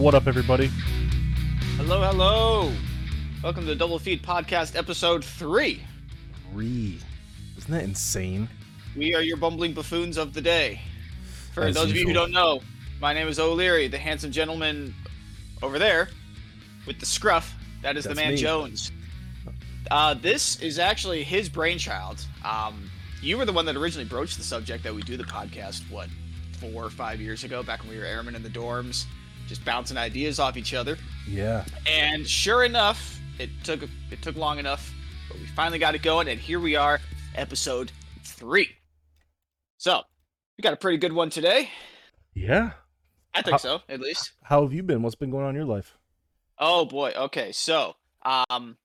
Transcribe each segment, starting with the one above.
What up, everybody? Hello, hello. Welcome to Double Feed Podcast, episode three. Three. Isn't that insane? We are your bumbling buffoons of the day. For As those of you who don't know, my name is O'Leary, the handsome gentleman over there with the scruff. That is the man me. Jones. Uh, this is actually his brainchild. Um, you were the one that originally broached the subject that we do the podcast, what, four or five years ago, back when we were airmen in the dorms, just bouncing ideas off each other. Yeah. And sure enough, it took it took long enough, but we finally got it going, and here we are, episode three. So we got a pretty good one today. Yeah. I think How- so, at least. How have you been? What's been going on in your life? Oh boy. Okay, so um,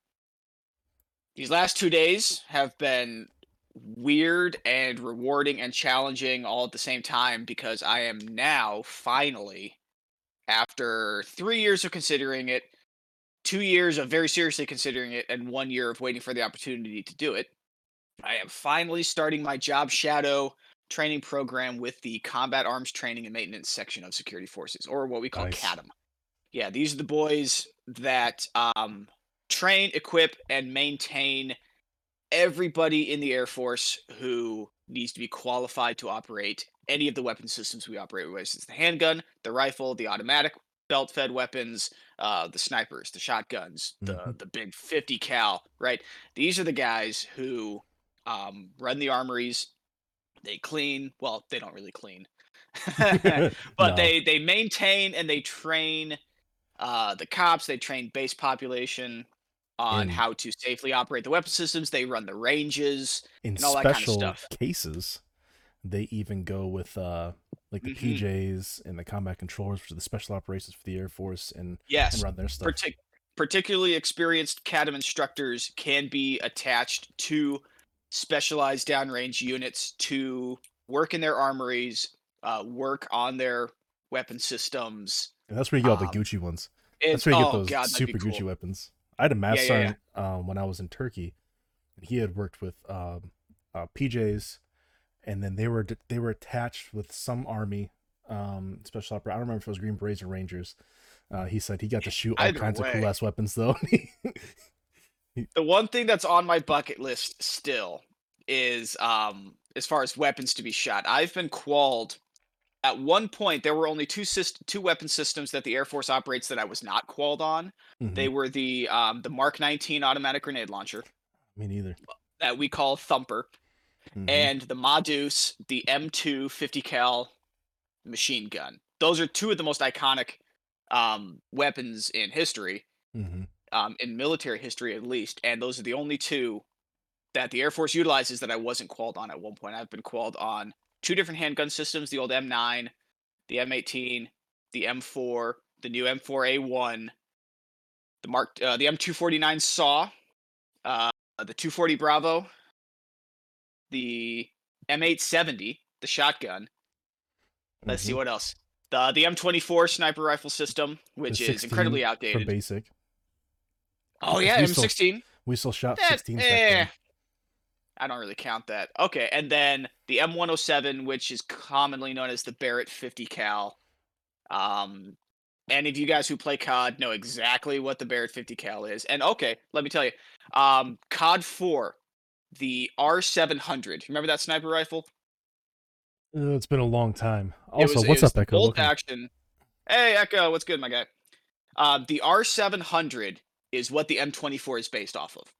these last two days have been weird and rewarding and challenging all at the same time because I am now finally, after three years of considering it, two years of very seriously considering it, and one year of waiting for the opportunity to do it, I am finally starting my job shadow training program with the Combat Arms Training and Maintenance section of Security Forces, or what we call Nice. CADM. Yeah, these are the boys that um, train, equip, and maintain everybody in the Air Force who needs to be qualified to operate any of the weapon systems we operate with. It's the handgun, the rifle, the automatic belt-fed weapons, uh, the snipers, the shotguns, the Mhm. the big 50 cal. Right, these are the guys who um, run the armories. They clean. Well, they don't really clean, but No. they they maintain and they train uh, the cops. They train base population on how to safely operate the weapon systems. They run the ranges. in and all that kinda special stuff. cases, they even go with uh like the Mhm. PJs and the combat controllers, which are the special operations for the Air Force, and, Yes, and run their stuff. partic- particularly experienced CADM instructors can be attached to specialized downrange units to work in their armories, uh, work on their weapon systems. and that's where you get all the um, Gucci ones. That's where you get oh those god, super Gucci weapons. I had a math Yeah, yeah, sergeant um, when I was in Turkey, and he had worked with um, uh, PJs, and then they were they were attached with some army um, special opera. I don't remember if it was Green Berets or Rangers. Uh, he said he got to shoot all Either kinds of cool ass weapons though. The one thing that's on my bucket list still is um as far as weapons to be shot. I've been qualled at one point there were only two syst- two weapon systems that the Air Force operates that I was not qualled on. Mhm. They were the um the Mark 19 automatic grenade launcher Me neither. that we call Thumper Mhm. and the Ma Deuce, the M2 50 cal machine gun. Those are two of the most iconic um weapons in history Mhm. um, in military history at least, and those are the only two that the Air Force utilizes that I wasn't qualled on at one point. I've been qualled on two different handgun systems: the old M9, the M18, the M4, the new M4A1, the Mark, uh, the M249 Saw, uh, the 240 Bravo, the M870, the shotgun. Let's see Mhm. what else. The the M24 sniper rifle system, which is 16 incredibly outdated. basic. Oh yeah, we M16. We still shot That, 16s back eh. I don't really count that. Okay, and then the M107, which is commonly known as the Barrett 50 cal. Um, any of you guys who play COD know exactly what the Barrett 50 cal is. And okay, let me tell you, um, COD 4, the R700. Remember that sniper rifle? Uh, it's been a long time. Also, was- what's up, Echo? Bolt action. Hey, Echo, what's good, my guy? Um, the R700 is what the M24 is based off of.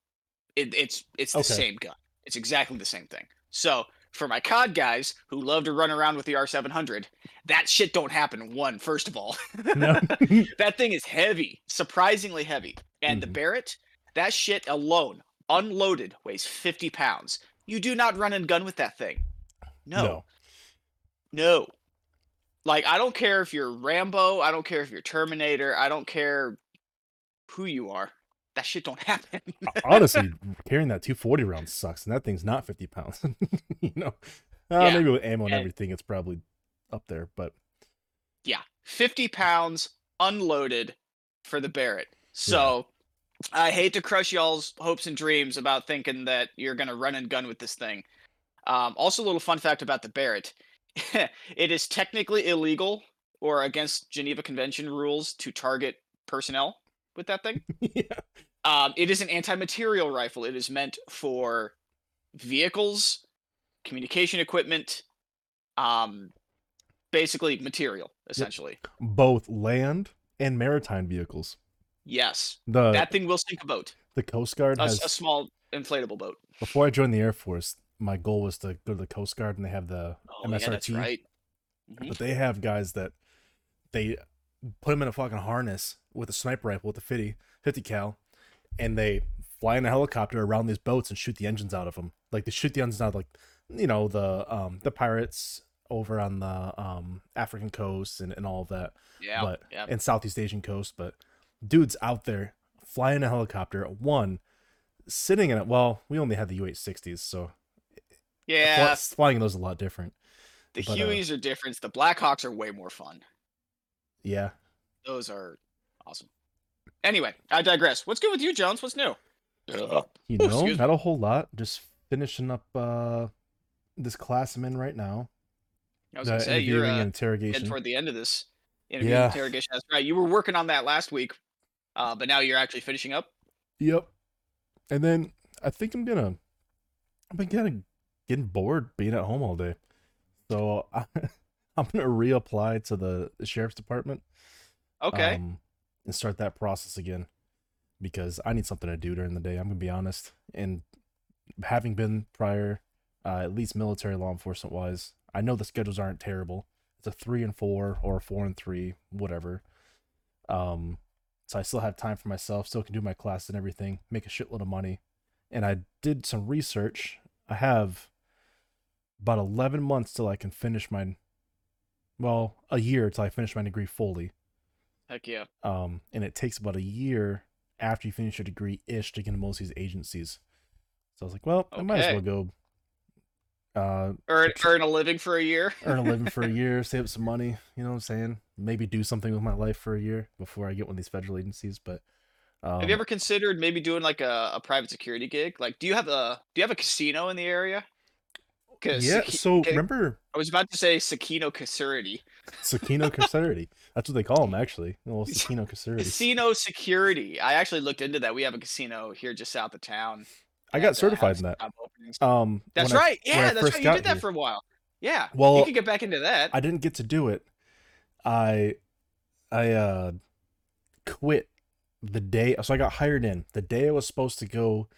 It, it's it's the Okay. same gun. It's exactly the same thing. So for my COD guys who love to run around with the R700, that shit don't happen. One, first of all, No. that thing is heavy, surprisingly heavy, and the Mhm. Barrett, that shit alone, unloaded, weighs 50 pounds. You do not run and gun with that thing. no. no. No. Like I don't care if you're Rambo, I don't care if you're Terminator, I don't care who you are. That shit don't happen. honestly, carrying that 240 round sucks, and that thing's not 50 pounds. you know, uh, Yeah, maybe with ammo and and- everything, it's probably up there. But yeah, 50 pounds unloaded for the Barrett. So I hate to crush y'all's hopes and dreams about thinking that you're gonna run and gun with this thing. Um, also, a little fun fact about the Barrett: it is technically illegal, or against Geneva Convention rules to target personnel with that thing. yeah. Um, it is an anti-material rifle. It is meant for vehicles, communication equipment, um, basically material, essentially. Both land and maritime vehicles. Yes, The that thing will sink a boat, the Coast Guard a, has a small inflatable boat. before I joined the Air Force, my goal was to go to the Coast Guard and they have the Oh MSRT. yeah, that's right. Mhm. But they have guys that they put them in a fucking harness with a sniper rifle with a 50, 50 cal, and they fly in a helicopter around these boats and shoot the engines out of them. Like they shoot the engines out, like you know the um the pirates over on the um African coast and, and all of that, Yeah, but yeah. and Southeast Asian coast. But dudes out there flying a helicopter, one sitting in it. Well, we only had the U-860s, so Yeah, fly- flying those is a lot different. the but, uh, Hueys are different. The Blackhawks are way more fun. Yeah, Those are awesome. Anyway, I digress. What's good with you, Jones? What's new? You know, excuse me. not a whole lot. Just finishing up uh this class I'm in right now. I was gonna say you're uh, interrogation. toward the end of this interview Yeah. interrogation. That's right. You were working on that last week, uh, but now you're actually finishing up. Yep. And then I think I'm gonna I've been kind of getting bored being at home all day. So I, I'm gonna reapply to the, the sheriff's department. Okay. Um, and start that process again. Because I need something to do during the day, I'm gonna be honest. And having been prior, uh, at least military law enforcement wise, I know the schedules aren't terrible. It's a three and four or a four and three, whatever. Um, so I still have time for myself, still can do my class and everything, make a shitload of money. And I did some research. I have about 11 months till I can finish my, well, a year till I finish my degree fully. Heck yeah. Um, and it takes about a year after you finish your degree ish to get into most of these agencies. So I was like, well, I might as well go uh, Earn earn a living for a year. earn a living for a year, save up some money. You know what I'm saying? Maybe do something with my life for a year before I get one of these federal agencies. But um, Have you ever considered maybe doing like a, a private security gig? Like, do you have a do you have a casino in the area? Yeah. So remember I was about to say Sakino Security. Sakino Casserity? That's what they call them, actually. Well, Sakino Casserity. Casino Security. I actually looked into that. We have a casino here just south of town. I got certified in that. Um, That's right. I Yeah, that's right. You did that here. for a while. Yeah. Well, you could get back into that. I didn't get to do it. I I uh quit the day so I got hired in. The day I was supposed to go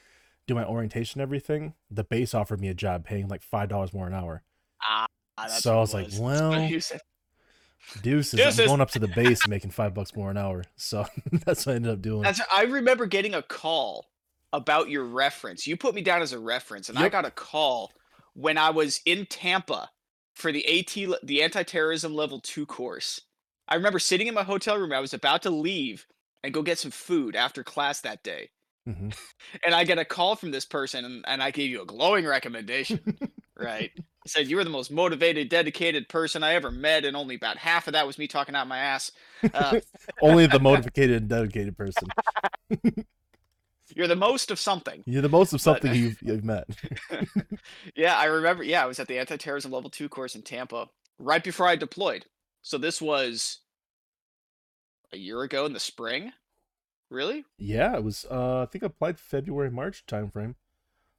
do my orientation and everything, the base offered me a job paying like five dollars more an hour. Ah, that's So I was like, was. well, Deuces, Deuces. I'm going up to the base and making five bucks more an hour. So that's what I ended up doing. That's I remember getting a call about your reference. You put me down as a reference, and I got a call when I was in Tampa for the AT the anti-terrorism level 2 course. I remember sitting in my hotel room. I was about to leave and go get some food after class that day. Mhm. And I get a call from this person and, and I gave you a glowing recommendation, right? I said you were the most motivated, dedicated person I ever met, and only about half of that was me talking out my ass. Uh, Only the motivated and dedicated person. You're the most of something. You're the most of But- something you've, you've met. Yeah, I remember. Yeah, I was at the anti-terrorism level two course in Tampa right before I deployed. So this was a year ago in the spring. Really? yeah, it was. Uh, I think I applied February March timeframe.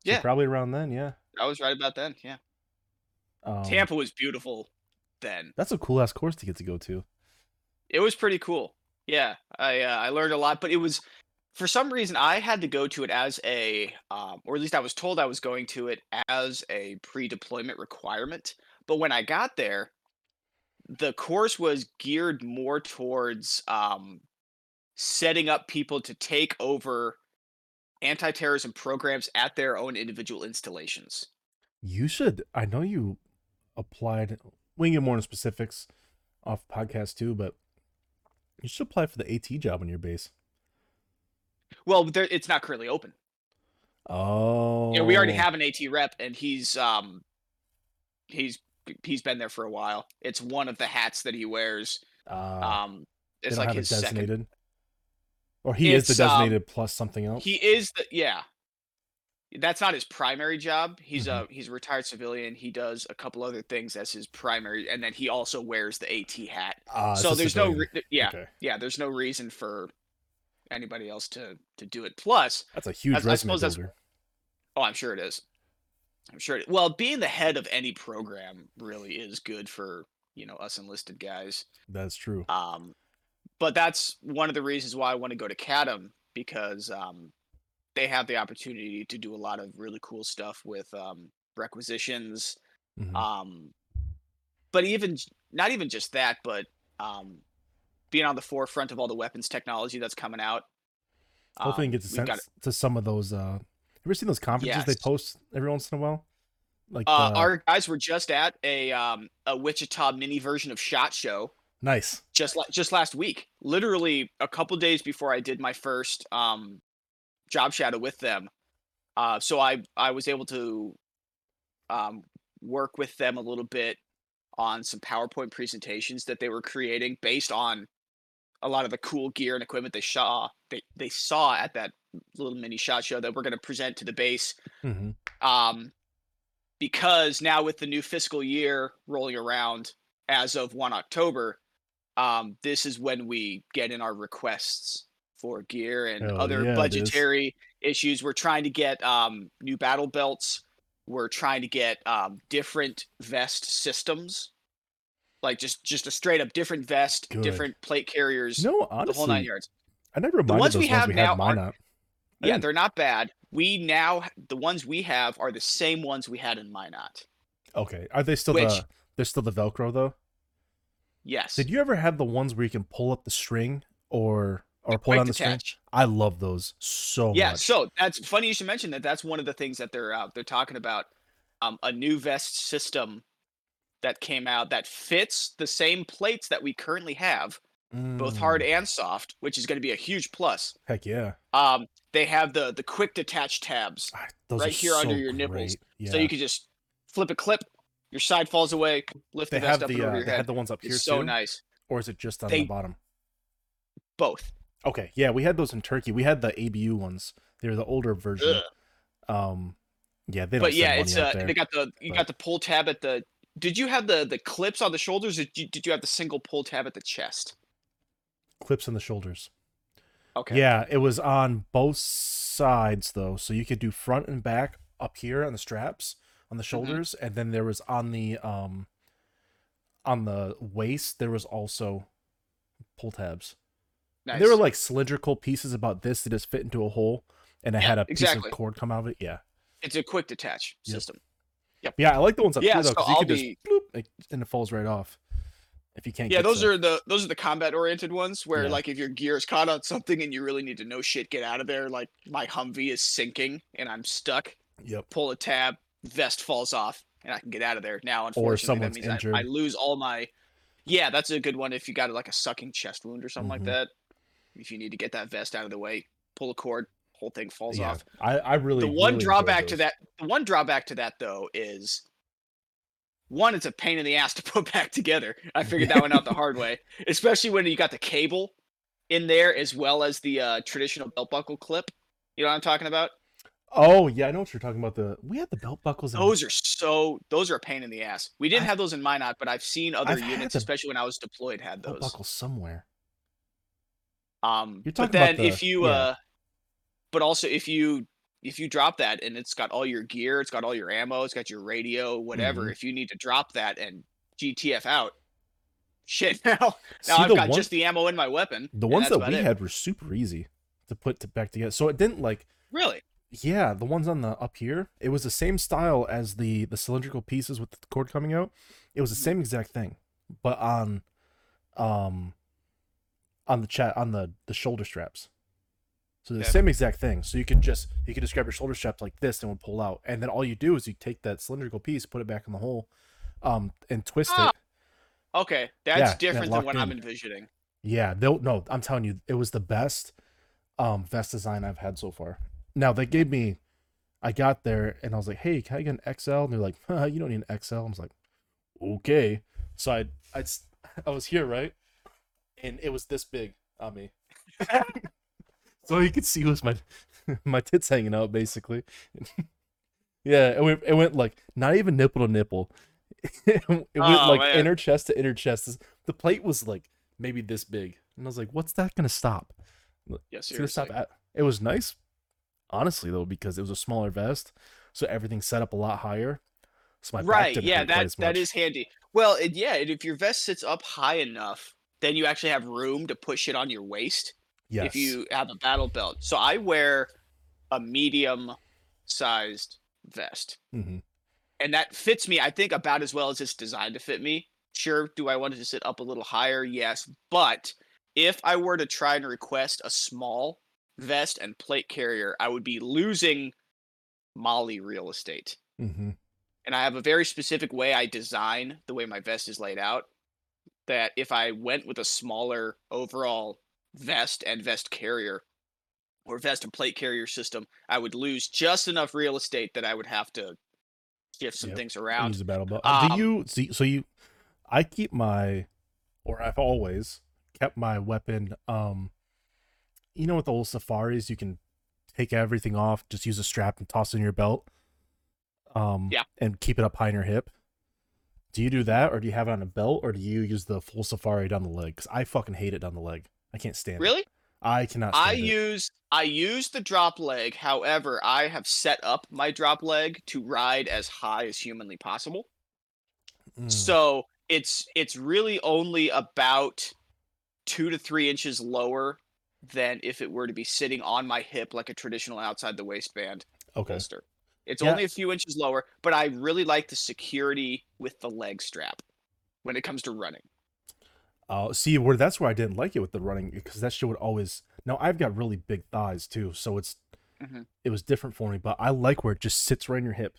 So Yeah. probably around then. Yeah. I was right about then. Yeah, Um, Tampa was beautiful then. That's a cool ass course to get to go to. It was pretty cool. Yeah, I uh, I learned a lot, but it was for some reason I had to go to it as a, um, or at least I was told I was going to it as a pre-deployment requirement. But when I got there, the course was geared more towards um, setting up people to take over anti-terrorism programs at their own individual installations. You should. I know you applied. We can get more into specifics off podcast too, but you should apply for the AT job on your base. Well, there, it's not currently open. Oh. know, we already have an AT rep, and he's um, he's he's been there for a while. It's one of the hats that he wears. Uh, Um, it's like his it second. designated. Or he is It's, the um, designated plus something else. He is the yeah. that's not his primary job. He's Mhm. a he's a retired civilian. He does a couple other things as his primary, and then he also wears the AT hat. It's so there's no re- yeah Okay. yeah there's no reason for anybody else to to do it. Plus, That's a huge I- I suppose that's- oh, I'm sure it is. I'm sure. It, well, being the head of any program really is good for you know us enlisted guys. That's true. Um, but that's one of the reasons why I want to go to Cadam because um, they have the opportunity to do a lot of really cool stuff with um, requisitions. Mhm. Um, but even not even just that, but um, being on the forefront of all the weapons technology that's coming out. Hopefully, um, it gets a we've got sense to some of those. Uh, ever seen those conferences they post every once in a while? Like Uh, the- our guys were just at a um, a Wichita mini version of Shot Show nice. just la- just last week. Literally a couple days before I did my first um, job shadow with them. Uh, so I I was able to um, work with them a little bit on some PowerPoint presentations that they were creating based on a lot of the cool gear and equipment they saw they, they saw at that little mini shot show that we're going to present to the base hmm um, because now with the new fiscal year rolling around as of 1 October, um, this is when we get in our requests for gear and Hell other yeah, budgetary issues. We're trying to get um, new battle belts. We're trying to get um, different vest systems, like just just a straight up different vest, Good. different plate carriers, No, honestly, the whole nine yards. I never minded ones those we ones have we now had Yeah, they're not bad. We now the ones we have are the same ones we had in Minot. Okay, are they still Which- the? They're still the Velcro though. Yes. Did you ever have the ones where you can pull up the string or or pull down the string? I love those so Yeah, much. Yeah, so that's funny you should mention that. That's one of the things that they're uh, they're talking about. Um, a new vest system that came out that fits the same plates that we currently have, both hard Mm, and soft, which is going to be a huge plus. Heck yeah! Um, they have the the quick detach tabs, Ah, Those Right here under so your nipples. Yeah. so you can just flip a clip, your side falls away, lift they the vest up and the over uh, your they head. had the ones up here It's so too, nice. or is it just on They- the bottom? Both. Okay, yeah, we had those in Turkey. We had the ABU ones. They were the older version. Um, yeah, they don't but yeah, it's uh, there. they got the you but- got the pull tab at the. Did you have the the clips on the shoulders? Or did you, did you have the single pull tab at the chest? clips on the shoulders. Okay. Yeah, it was on both sides though, so you could do front and back up here on the straps on Mm-hmm. the shoulders, and then there was on the um on the waist there was also pull tabs. Nice. They were like cylindrical pieces about this that just fit into a hole, and it Yeah, had a piece of cord come out of it. Yeah, it's a quick detach Yep. system. Yeah, I like the ones up Yeah, here though so you can be- just bloop, and it falls right off. If you can't, Yeah, get those are the those are the combat oriented ones where Yeah. like if your gear is caught on something and you really need to know shit, get out of there. Like my Humvee is sinking and I'm stuck. Yep. Pull a tab, vest falls off, and I can get out of there. Now, unfortunately, someone's that means I, I lose all my. Yeah, that's a good one if you got like a sucking chest wound or something Mhm. like that. If you need to get that vest out of the way, pull a cord, whole thing falls Yeah, off. I I really the one really drawback to that the one drawback to that though is one it's a pain in the ass to put back together i figured that one out the hard way especially when you got the cable in there as well as the uh, traditional belt buckle clip you know what i'm talking about Oh yeah, I know what you're talking about. The we had the belt buckles. in- those are so those are a pain in the ass we didn't I've- those in minot but i've seen other I've units the especially when i was deployed had belt those buckles somewhere. um You're but talking about then if you yeah. uh but also if you if you drop that and it's got all your gear it's got all your ammo it's got your radio whatever Mhm. if you need to drop that and gtf out shit now now See, i've got one- just the ammo in my weapon The ones that we it. had were super easy to put to back together. So it didn't like really yeah, the ones on the up here, it was the same style as the the cylindrical pieces with the cord coming out. It was the Mhm. same exact thing, but on um on the chat on the the shoulder straps. So the Yeah. same exact thing. So you could just you could just grab your shoulder straps like this and it would pull out, and then all you do is you take that cylindrical piece, put it back in the hole, um, and twist Ah. it. okay that's Yeah, different than what i'm envisioning Yeah, they'll no, I'm telling you, it was the best um vest design I've had so far. Now they gave me I got there and I was like, hey, can I get an XL? And they're like, huh, you don't need an XL. I was like, okay. So I I I was here, right? And it was this big on me. so you could see was my my tits hanging out basically. yeah, it went, it went like not even nipple to nipple. it went Oh, like man. inner chest to inner chest. The plate was like maybe this big, and I was like, "What's that gonna stop?" Yes, It's gonna stop at. It was nice, honestly though, because it was a smaller vest, so everything set up a lot higher. So my right yeah that that is handy well it, yeah if your vest sits up high enough then you actually have room to push it on your waist yes. if you have a battle belt. So i wear a medium sized vest. Hmm and that fits me i think about as well as it's designed to fit me. Sure do i want it to sit up a little higher? Yes. But if i were to try and request a small vest and plate carrier i would be losing MOLLE real estate. Hmm and I have a very specific way I design the way my vest is laid out. That if I went with a smaller overall vest and vest carrier or vest and plate carrier system, I would lose just enough real estate that I would have to shift some Yep. things Use around. the battle belt. Uh, do Um, you see? So you, I keep my, or I've always kept my weapon. Um, you know, with the old safaris, you can take everything off, just use a strap and toss it in your belt. Um, Yeah. and keep it up high in your hip. Do you do that, or do you have it on a belt, or do you use the full safari down the leg? Because I fucking hate it down the leg. I can't stand it. Really? I cannot. Stand I it. use I use the drop leg. However, I have set up my drop leg to ride as high as humanly possible. Mm, So it's it's really only about two to three inches lower than if it were to be sitting on my hip like a traditional outside the waistband okay. holster. It's Yeah. only a few inches lower, but I really like the security with the leg strap when it comes to running. Uh, see where that's where I didn't like it with the running because that shit would always. Now I've got really big thighs too, so it's Mhm. it was different for me. But I like where it just sits right in your hip,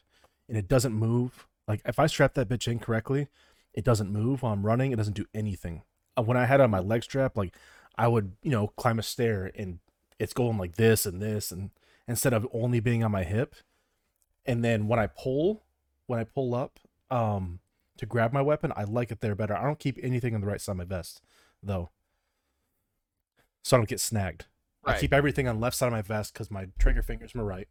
and it doesn't move. Like if I strap that bitch in correctly, it doesn't move while I'm running. It doesn't do anything. Uh, when I had it on my leg strap, like I would you know climb a stair and it's going like this and this and instead of only being on my hip, and then when I pull, when I pull up, um, to grab my weapon, I like it there better. I don't keep anything on the right side of my vest, though, so I don't get snagged. I keep everything on the left side of my vest because my trigger finger's my right,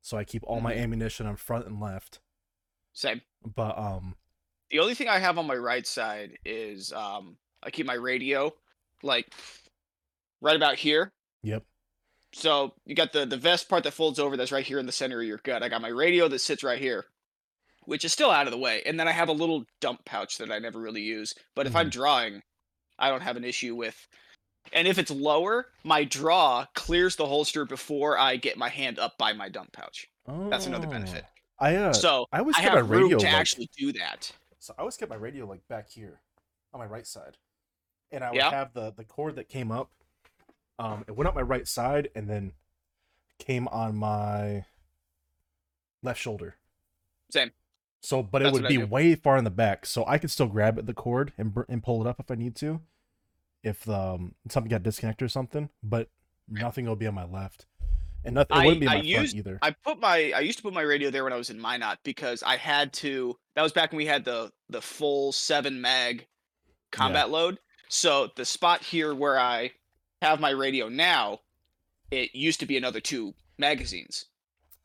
so I keep all my Mhm. ammunition on front and left. Same. But um, The only thing I have on my right side is um I keep my radio like right about here. yep, So you got the the vest part that folds over that's right here in the center of your gut. I got my radio that sits right here, which is still out of the way. And then I have a little dump pouch that I never really use. But if I'm drawing, I don't have an issue with. And if it's lower, my draw clears the holster before I get my hand up by my dump pouch. Oh. That's another benefit. Oh. I uh, so I always I have my room radio to like, actually do that. So I always kept my radio like back here on my right side, and I would Yeah. have the the cord that came up. Um, it went up my right side and then came on my left shoulder. Same. So, but it would be way far in the back, so I could still grab at the cord and and pull it up if I need to, if um something got disconnected or something. But nothing will be on my left, and nothing it I- wouldn't be on I my used- front either. I put my I used to put my radio there when I was in Minot because I had to that was back when we had the the full 7 mag combat load. So the spot here where I have my radio now, it used to be another two magazines.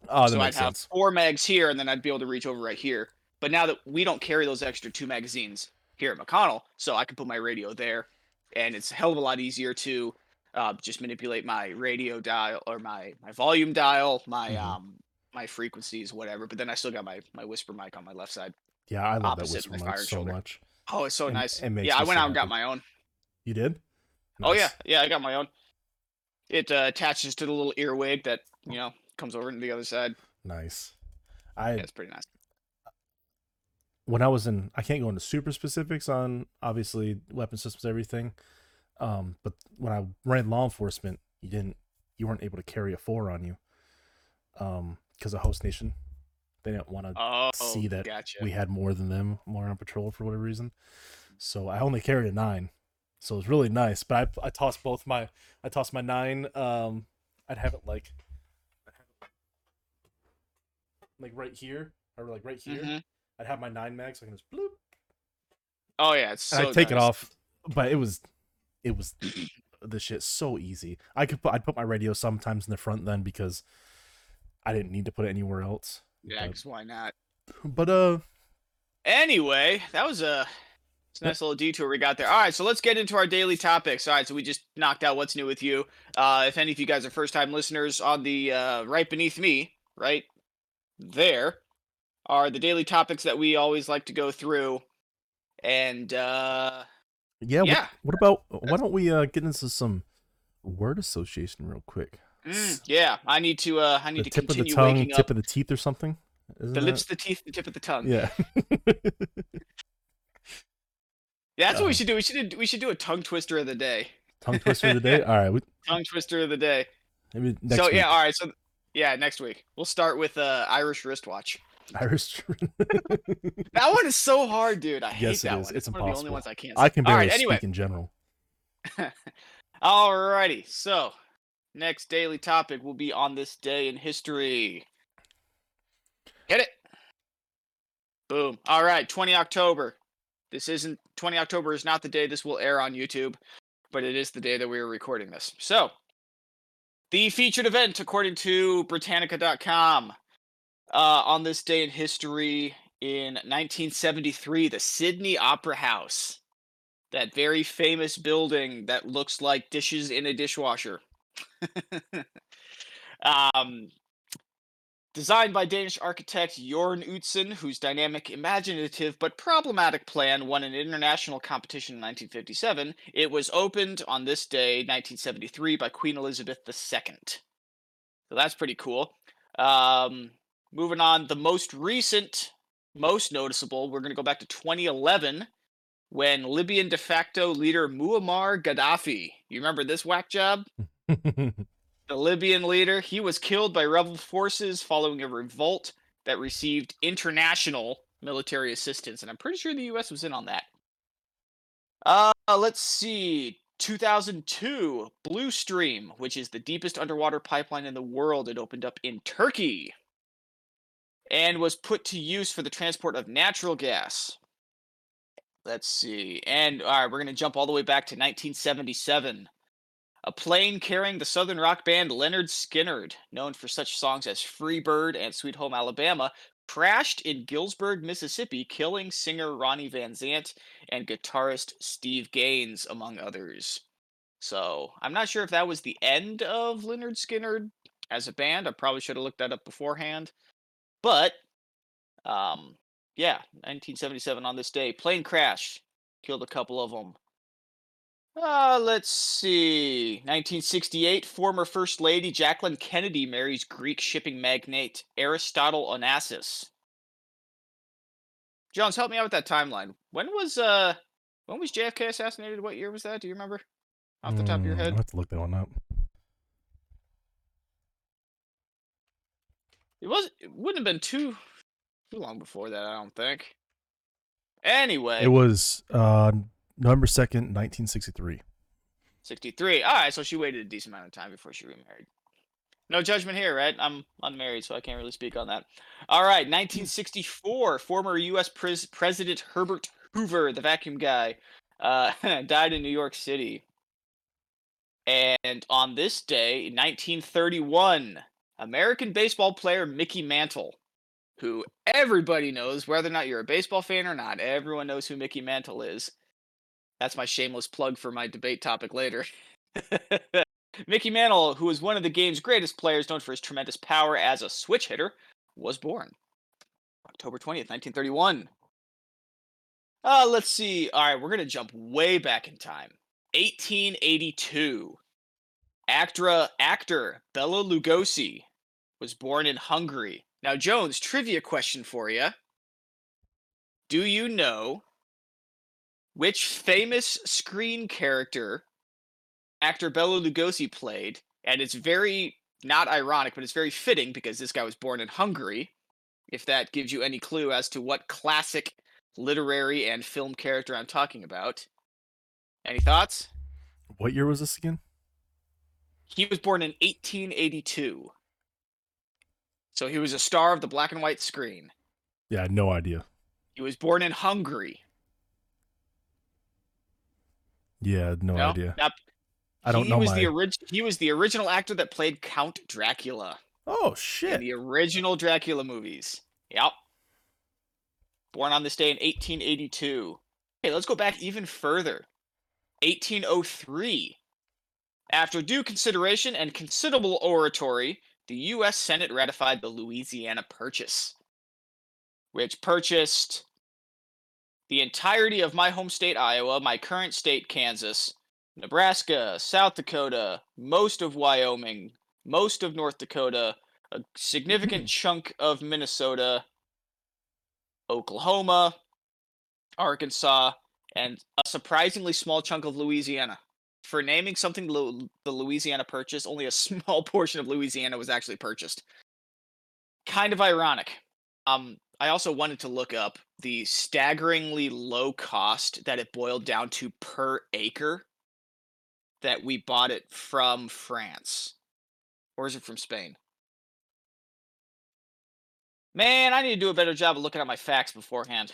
Oh, so I'd have sense. four mags here and then I'd be able to reach over right here. But now that we don't carry those extra two magazines here at McConnell, so I can put my radio there and it's a hell of a lot easier to uh, just manipulate my radio dial or my my volume dial, my Mhm. um my frequencies, whatever. But then I still got my my whisper mic on my left side. Yeah, I love that whisper mic so shoulder. much. Oh, it's so nice. it yeah, I went so out and got my own. You did? Oh yeah, yeah, I got my own. It uh, attaches to the little earwig that you know comes over to the other side. Nice. I Yeah, it's pretty nice. when I was in, I can't go into super specifics on obviously weapon systems, everything. Um, but when I ran law enforcement, you didn't, you weren't able to carry a four on you, um, because of host nation, they didn't want to Oh, see that gotcha. we had more than them, more on patrol for whatever reason. So I only carried a nine, so it was really nice. But I, I tossed both my, I tossed my nine. Um, I'd have it like, like right here or like right here. Mhm. I'd have my nine mags, so I can just bloop, Oh yeah, it's so I'd take it off. But it was, it was the shit so easy. I could put I'd put my radio sometimes in the front then because I didn't need to put it anywhere else. Yeah, But- because why not? But uh, Anyway, that was a, it's a nice little detour we got there. All right, so let's get into our daily topics. All right, so we just knocked out what's new with you. Uh, if any of you guys are first time listeners, on the uh, right beneath me, right there, are the daily topics that we always like to go through. And uh, yeah. what- Yeah. What, about why don't we uh get into some word association real quick? mm, yeah, I need to. Uh, I need The to tip of the tongue, waking tip up. of the teeth, or something. Isn't The that- lips, the teeth, the tip of the tongue. Yeah. Yeah, that's what we Uh, should do. We should do, we should do a tongue twister of the day. tongue twister of the day. All right. We, Tongue twister of the day. maybe next so week. yeah, all right. So yeah, next week we'll start with uh, Irish wristwatch. Irish. That one is so hard, dude. I hate Yes, it that is. one. It's one of the only impossible. ones I can't. I can barely right, anyway. speak in general. Alrighty, so next daily topic will be on this day in history. Hit it. Boom. All right, 20 October. This isn't 20 October is not the day this will air on YouTube, but it is the day that we are recording this. So, the featured event, according to Britannica.com, uh, on this day in history in 1973, the Sydney Opera House that very famous building that looks like dishes in a dishwasher. um, designed by Danish architect Jorn Utzon, whose dynamic, imaginative, but problematic plan won an international competition in 1957, it was opened on this day, 1973, by Queen Elizabeth II. So that's pretty cool. Um, moving on, the most recent, most noticeable, we're going to go back to 2011 when Libyan de facto leader Muammar Gaddafi, you remember this whack job? The Libyan leader, he was killed by rebel forces following a revolt that received international military assistance, and I'm pretty sure the U.S. was in on that. Uh, let's see. 2002, Blue Stream, which is the deepest underwater pipeline in the world, it opened up in Turkey and was put to use for the transport of natural gas. Let's see. And all right, we're going to jump all the way back to 1977. A plane carrying the southern rock band Lynyrd Skynyrd, known for such songs as Free Bird and Sweet Home Alabama, crashed in Gillsburg, Mississippi, killing singer Ronnie Van Zant and guitarist Steve Gaines, among others. So I'm not sure if that was the end of Lynyrd Skynyrd as a band. I probably should have looked that up beforehand. But um, yeah, 1977 on this day, plane crash killed a couple of them. Uh, let's see. 1968, former First Lady Jacqueline Kennedy marries Greek shipping magnate Aristotle Onassis. Jones, help me out with that timeline. When was uh when was JFK assassinated? What year was that? Do you remember? Off the top of your Mm, head? I'll have to look that one up. It was it wouldn't have been too too long before that, I don't think. Anyway, It was uh November second, nineteen sixty three. 63. All right, so she waited a decent amount of time before she remarried. No judgment here, right? I'm unmarried, so I can't really speak on that. All right, 1964, former U.S. Pres- President Herbert Hoover, the vacuum guy, uh, died in New York City. And on this day, 1931, American baseball player Mickey Mantle, who everybody knows, whether or not you're a baseball fan or not, everyone knows who Mickey Mantle is. That's my shameless plug for my debate topic later. Mickey Mantle, who is one of the game's greatest players, known for his tremendous power as a switch hitter, was born October 20th, 1931. Uh, let's see. All right, we're going to jump way back in time. 1882. Actra, actor Bela Lugosi was born in Hungary. Now, Jones, trivia question for you. Do you know which famous screen character actor Bela Lugosi played? And it's very not ironic, but it's very fitting because this guy was born in Hungary. If that gives you any clue as to what classic literary and film character I'm talking about. Any thoughts? What year was this again? He was born in 1882. So he was a star of the black and white screen. Yeah, no idea. He was born in Hungary. Yeah, I had no, idea. Not, I don't he know was my. the orig- he was the original actor that played Count Dracula oh in shit! the original Dracula movies. Yep. Born on this day in 1882. Okay, let's go back even further. 1803. After due consideration and considerable oratory, the U.S. Senate ratified the Louisiana Purchase, which purchased the entirety of my home state, Iowa, my current state, Kansas, Nebraska, South Dakota, most of Wyoming, most of North Dakota, a significant chunk of Minnesota, Oklahoma, Arkansas, and a surprisingly small chunk of Louisiana. For naming something Lu- the Louisiana Purchase, only a small portion of Louisiana was actually purchased. Kind of ironic. Um, I also wanted to look up the staggeringly low cost that it boiled down to per acre that we bought it from France. Or is it from Spain? Man, I need to do a better job of looking at my facts beforehand.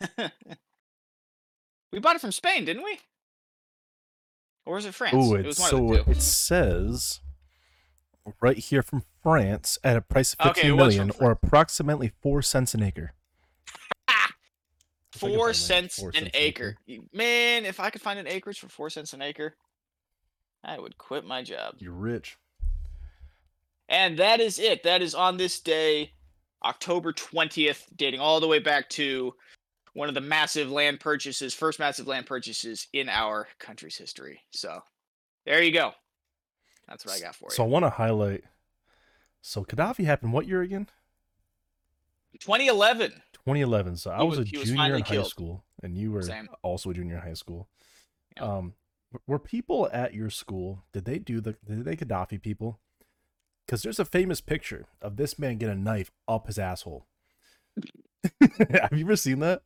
we bought it from Spain, didn't we? Or is it France? Ooh, it it's was one so of the two. it says right here from France at a price of Okay, fifteen from million, or approximately four cents an acre. Ah! If I could Four cents four an cents acre. Y- Man, if I could find an acreage for four cents an acre, I would quit my job. You're rich. And that is it. That is on this day, October 20th, dating all the way back to one of the massive land purchases, first massive land purchases in our country's history. So there you go. That's what I got for you. So I want to highlight. So Gaddafi happened what year again? 2011. 2011. So I was, was- a he was junior finally in high killed. school, and you were Same. also a junior in high school. Um, were people at your school? Did they do the? Did they Gaddafi people? Because there's a famous picture of this man get a knife up his asshole. Have you ever seen that?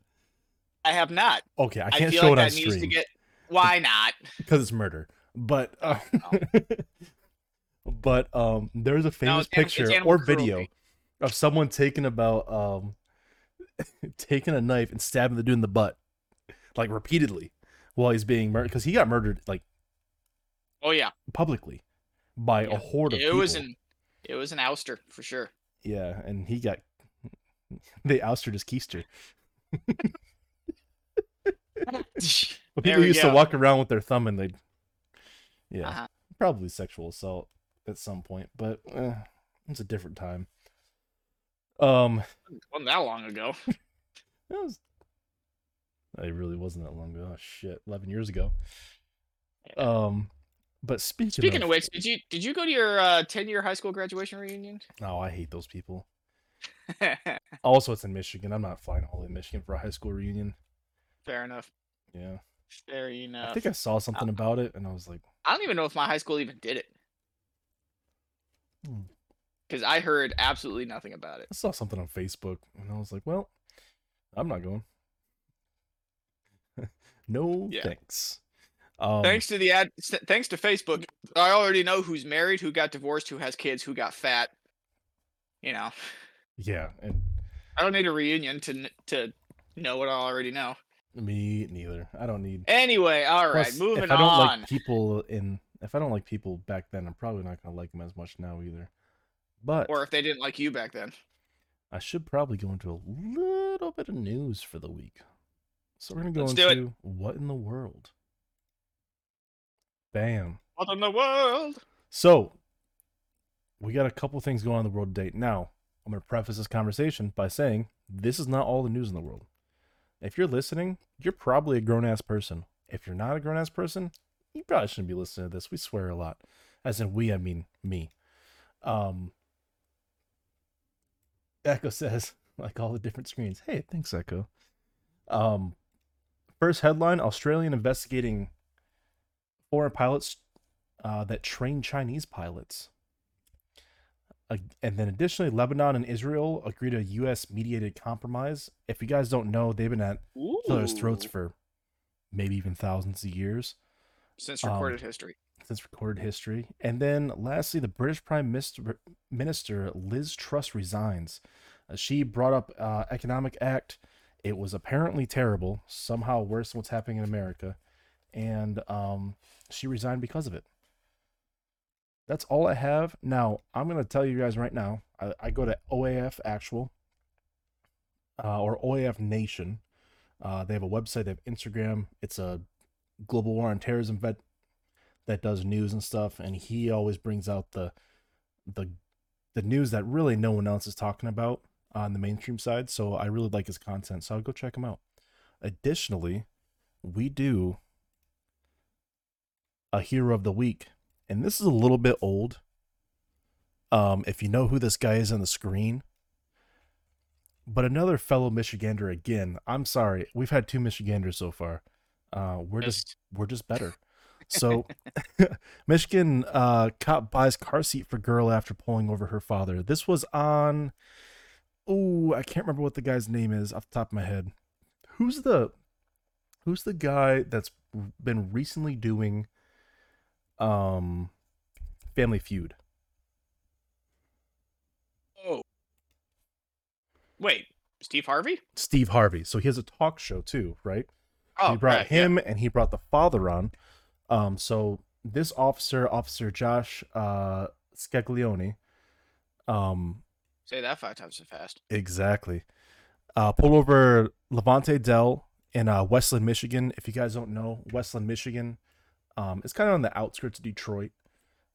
I have not. Okay, I I, can't feel show like it on that needs to stream get. Why not? because it's murder. But uh, Oh, but um, there's a famous it's picture or video cruelty. of someone taking about um taking a knife and stabbing the dude in the butt like repeatedly while he's being murdered because he got murdered like Oh yeah, publicly by Yeah. a horde of it people. was an it was an ouster for sure. yeah, and he got they ousted his keister. But people used to walk around with their thumb and they'd yeah, Uh-huh. probably sexual assault at some point, but eh, it's a different time. Um, Wasn't that long ago. it was. It really wasn't that long ago. Oh, shit, eleven years ago. Um, but speaking, Speaking of, of which, did you did you go to your uh, ten year high school graduation reunion? oh, I hate those people. Also, it's in Michigan. I'm not flying all the way to Michigan for a high school reunion. Fair enough. Yeah, Fair enough. I think I saw something about it, and I was like, I don't even know if my high school even did it Hmm. Because I heard absolutely nothing about it. I saw something on Facebook, and I was like, well, I'm not going. no Yeah. thanks. Um, thanks to the ad, s- thanks to Facebook, I already know who's married, who got divorced, who has kids, who got fat. You know, Yeah, and I don't need a reunion to kn- to know what I already know. me neither. I don't need. Anyway, all right, Plus, moving if I don't on. like people in, if I don't like people back then, I'm probably not gonna like them as much now either. But or if they didn't like you back then. I should probably go into a little bit of news for the week. So we're gonna go Let's into what in the world. Bam. What in the world? So we got a couple things going on in the world today. Now I'm gonna preface this conversation by saying this is not all the news in the world. If you're listening, you're probably a grown ass person. If you're not a grown ass person, you probably shouldn't be listening to this. We swear a lot. As in we, I mean me. Um Echo says, like all the different screens. Hey, thanks, Echo. Um first headline Australian investigating foreign pilots uh, that train Chinese pilots. Uh, and then additionally, Lebanon and Israel agreed to a U.S. mediated compromise. If you guys don't know, they've been at each other's throats for maybe even thousands of years since um, recorded history. since recorded history. And then lastly, the British Prime Minister, Minister Liz Truss resigns. Uh, she brought up uh, Economic Act. It was apparently terrible, somehow worse than what's happening in America. and um, she resigned because of it. That's all I have. Now I'm gonna tell you guys right now. I, I go to OAF Actual uh, or OAF Nation. Uh, they have a website. They have Instagram. It's a global war on terrorism vet that does news and stuff, and he always brings out the the the news that really no one else is talking about on the mainstream side. So I really like his content. So I'll go check him out. Additionally, we do a hero of the week, and this is a little bit old. Um, if you know who this guy is on the screen, but another fellow Michigander again. I'm sorry, we've had two Michiganders so far. Uh, we're just we're just better. So, Michigan uh, cop buys car seat for girl after pulling over her father. This was on. Oh, I can't remember what the guy's name is off the top of my head. Who's the Who's the guy that's been recently doing um Family Feud? oh, wait, Steve Harvey? Steve Harvey. So he has a talk show too, right? Oh, he brought right, yeah. him and he brought the father on. Um, so this officer, Officer Josh uh, Scaglione, um, Say that five times so fast. exactly, uh, pulled over Levante Bell in uh, Westland, Michigan. If you guys don't know, Westland, Michigan, um, it's kind of on the outskirts of Detroit.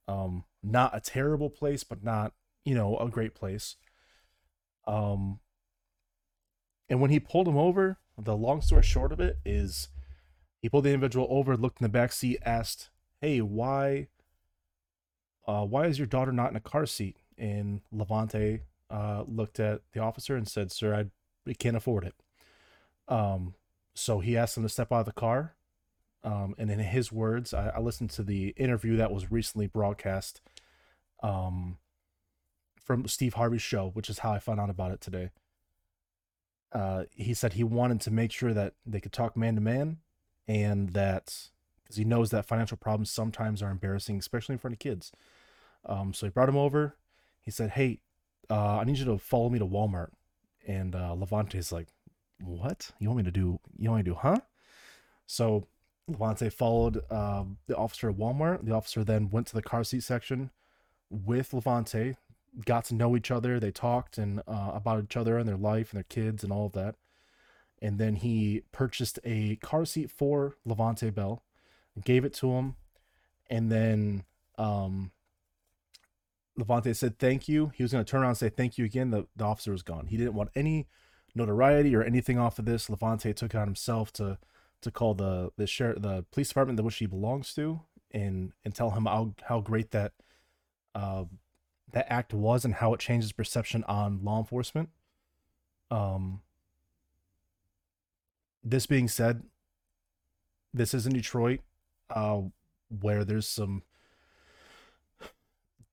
Um, not a terrible place, but not you know a great place. Um, and when he pulled him over, the long story short of it is he pulled the individual over, looked in the back seat, asked, Hey, why uh why is your daughter not in a car seat? And Levante uh looked at the officer and said, Sir, I can't afford it. Um so he asked him to step out of the car. Um, and in his words, I, I listened to the interview that was recently broadcast um, from Steve Harvey's show, which is how I found out about it today uh, he said he wanted to make sure that they could talk man to man and that because he knows that financial problems sometimes are embarrassing, especially in front of kids. Um, so he brought him over. He said, Hey, uh, I need you to follow me to Walmart. And uh, Levante's like, What? You want me to do? You want me to do, huh? So Levante followed um, the officer at Walmart. The officer then went to the car seat section with Levante got to know each other. They talked and uh, about each other and their life and their kids and all of that. And then he purchased a car seat for Levante Bell, gave it to him, and then um, Levante said thank you. He was going to turn around and say thank you again. The, the officer was gone. He didn't want any notoriety or anything off of this. Levante took it on himself to to call the the sheriff, the police department that which he belongs to, and and tell him how how great that uh, that act was and how it changes perception on law enforcement. Um, this being said, this is in Detroit, uh, where there's some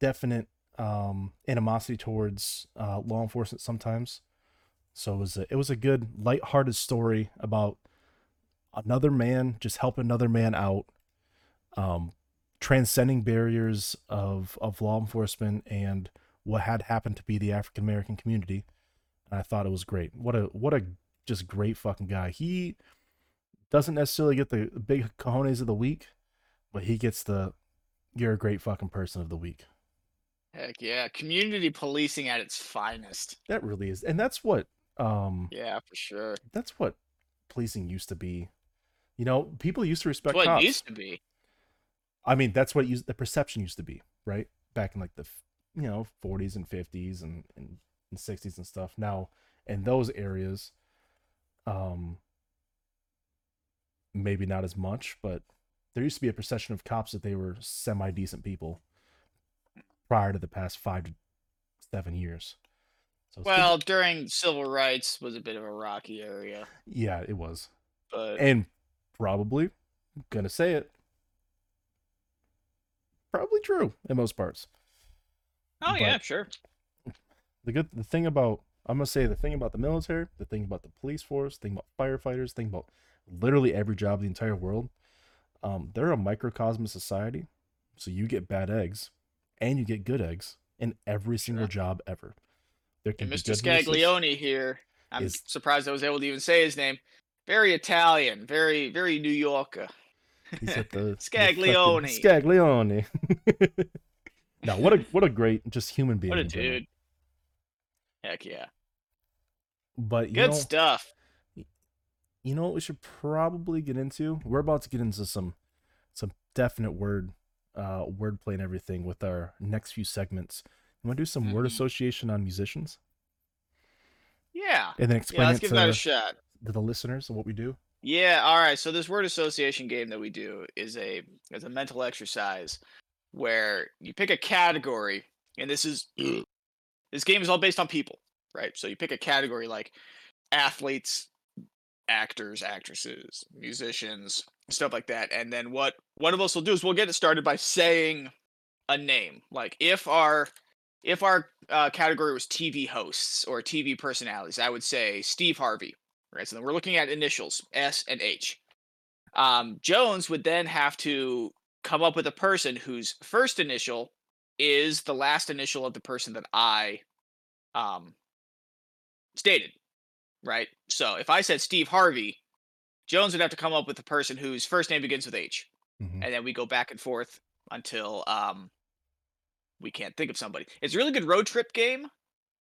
definite um, animosity towards uh, law enforcement sometimes. So it was a, it was a good lighthearted story about another man just helping another man out, um, transcending barriers of of law enforcement and what had happened to be the African American community. And I thought it was great. What a what a just great fucking guy. He doesn't necessarily get the big cojones of the week, but he gets the you're a great fucking person of the week. Heck yeah, community policing at its finest. That really is. And that's what um Yeah, for sure. that's what policing used to be. You know, people used to respect what cops. it used to be. I mean, that's what used, the perception used to be, right? Back in like the, you know, 40s and 50s and, and, and 60s and stuff. Now, in those areas, um, maybe not as much, but there used to be a perception of cops that they were semi decent people prior to the past five to seven years. So Well, during civil rights was a bit of a rocky area, yeah, it was. but And probably, gonna say it, probably true in most parts. oh yeah, sure. the good the thing about I'm gonna say the thing about the military, the thing about the police force, the thing about firefighters, the thing about literally every job in the entire world. Um, they're a microcosm of society, so you get bad eggs, and you get good eggs in every single Sure. job ever. There can And Mr. Scaglione here. I'm is- surprised I was able to even say his name. Very Italian, very very New Yorker. He's at the the Scaglione. fucking- Scaglione. no, what a what a great just human being. what a dude. Heck yeah. But you Good know, stuff. you know what we should probably get into? We're about to get into some some definite word uh wordplay and everything with our next few segments. You want to do some word Mhm. association on musicians Yeah. and then Yeah, explain let's it give to, that a shot. to the listeners of what we do? Yeah, all right. So this word association game that we do is a is a mental exercise where you pick a category, and this is this game is all based on people, right? So you pick a category like athletes, actors, actresses, musicians, stuff like that, and then what one of us will do is we'll get it started by saying a name. Like if our if our uh, category was TV hosts or TV personalities, I would say Steve Harvey right? So then we're looking at initials S and H. Um, Jones would then have to come up with a person whose first initial is the last initial of the person that I um, stated, right? So if I said Steve Harvey, Jones would have to come up with a person whose first name begins with H, Mhm. and then we go back and forth until um, we can't think of somebody. It's a really good road trip game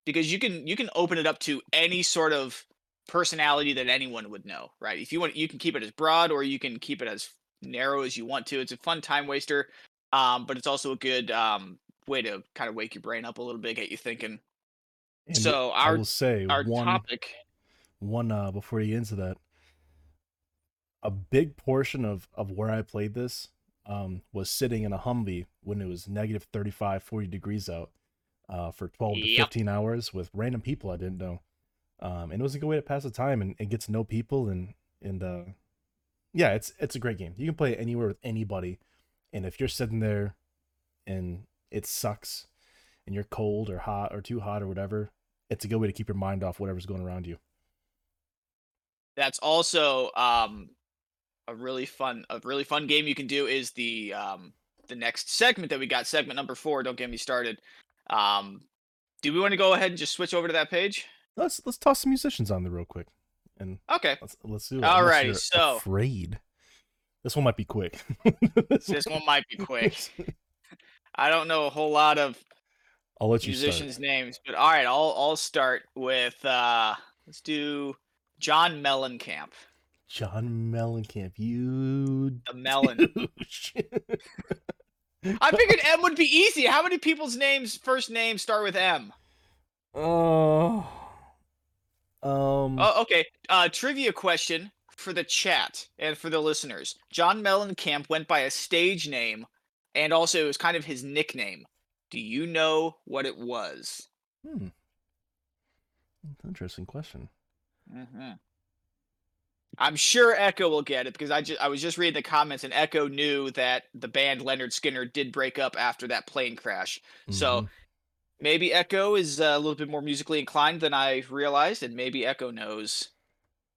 because you can you can open it up to any sort of personality that anyone would know, right? If you want, you can keep it as broad or you can keep it as narrow as you want to. It's a fun time waster, um, but it's also a good um, way to kind of wake your brain up a little bit, get you thinking. And so I our will say our one topic, one uh before you get into that a big portion of of where i played this um was sitting in a humvee when it was negative 35 40 degrees out uh for 12 to 15 hours with random people i didn't know um and it was a good way to pass the time and, and get to know people and and uh yeah it's it's a great game you can play it anywhere with anybody and if you're sitting there and it sucks and you're cold or hot or too hot or whatever it's a good way to keep your mind off whatever's going around you that's also um, a really fun a really fun game you can do is the um, the next segment that we got, segment number four. Don't get me started. Um, do we want to go ahead and just switch over to that page? Let's let's toss some musicians on there real quick and Okay, let's let's do it. unless Alrighty, so- afraid. This one might be quick. this one might be quick. I don't know a whole lot of I'll let you musicians' start. names, but all right, I'll I'll start with uh, let's do John Mellencamp, John Mellencamp, you the Melon. douche. I figured M would be easy. How many people's names first names start with M? oh. Um. Oh, okay. Uh, trivia question for the chat and for the listeners. John Mellencamp went by a stage name, and also it was kind of his nickname. Do you know what it was? hmm. Interesting question. Mm-hmm. I'm sure Echo will get it because I just I was just reading the comments and Echo knew that the band Lynyrd Skynyrd did break up after that plane crash. So Mhm. Maybe Echo is uh, a little bit more musically inclined than I realized, and maybe Echo knows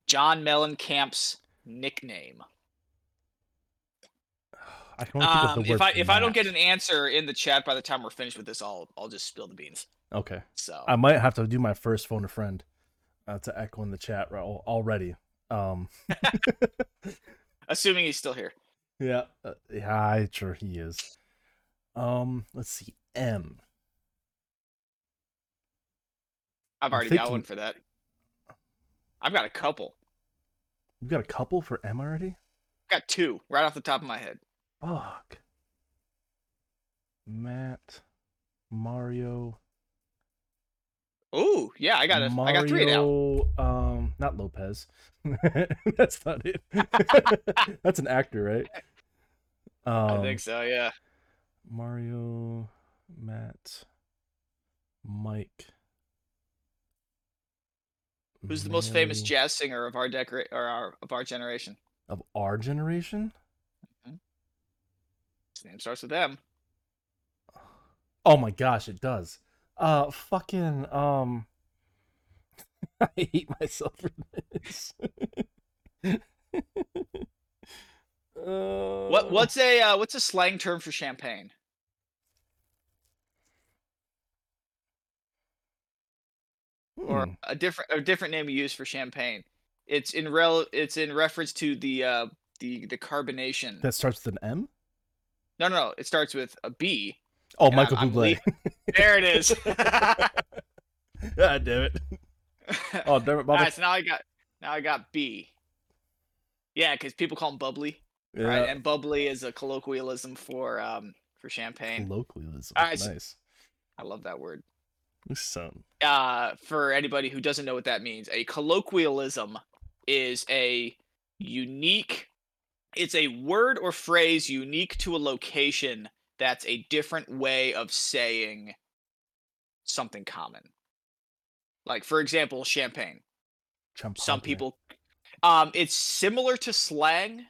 John Mellencamp's nickname. I Um, if I if I don't get an answer in the chat by the time we're finished with this, I'll I'll just spill the beans. Okay. So I might have to do my first phone a friend uh, to echo in the chat already. Um. assuming he's still here. Yeah, uh, yeah, I sure he is. Um, let's see, M. I've already got one for that. I've got a couple. We've got a couple for M already. I've got two right off the top of my head. Fuck. Matt, Mario, Oh yeah, I got a, Mario. I got three now. Um, not Lopez. That's not it. That's an actor, right? Um, I think so. Yeah. Mario, Matt, Mike. Who's the most famous Mary jazz singer of our decora- or our of our generation? of our generation? His name starts with M. Oh my gosh, it does. Uh, fucking um. I hate myself for this. uh, What what's a uh, what's a slang term for champagne? Or hmm, a different a different name you use for champagne? It's in rel it's in reference to the uh, the the carbonation. That starts with an M. no, no, no. It starts with a B. Oh, And Michael I'm- I'm Bublé. There it is. God damn it. Oh, damn it, All Bobby. right, so now I got now I got B. Yeah, because people call him bubbly, Yeah. right? And bubbly is a colloquialism for um for champagne. Colloquialism. Right, so- nice. I love that word. Son. uh, for anybody who doesn't know what that means, a colloquialism is a unique. It's a word or phrase unique to a location that's a different way of saying something common. Like, for example, champagne. Some Champagne. people, um, it's similar to slang.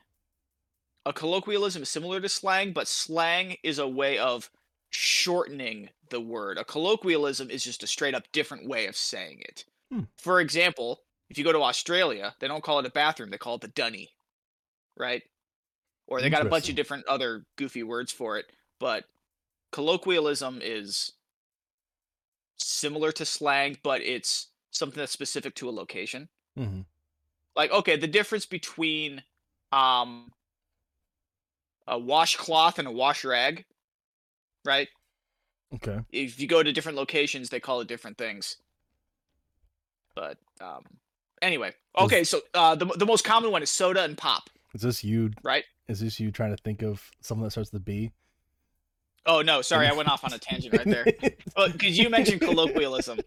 A colloquialism is similar to slang, but slang is a way of shortening the word. A colloquialism is just a straight up different way of saying it. Hmm. For example, if you go to Australia, they don't call it a bathroom, they call it the dunny. Right? Or they got a bunch of different other goofy words for it, but colloquialism is similar to slang, but it's something that's specific to a location Mhm. like okay the difference between um a washcloth and a wash rag right Okay. if you go to different locations they call it different things but um anyway okay so uh the, the most common one is soda and pop Is this you? right Is this you trying to think of something that starts with B? oh no sorry i went off on a tangent right there because you mentioned colloquialism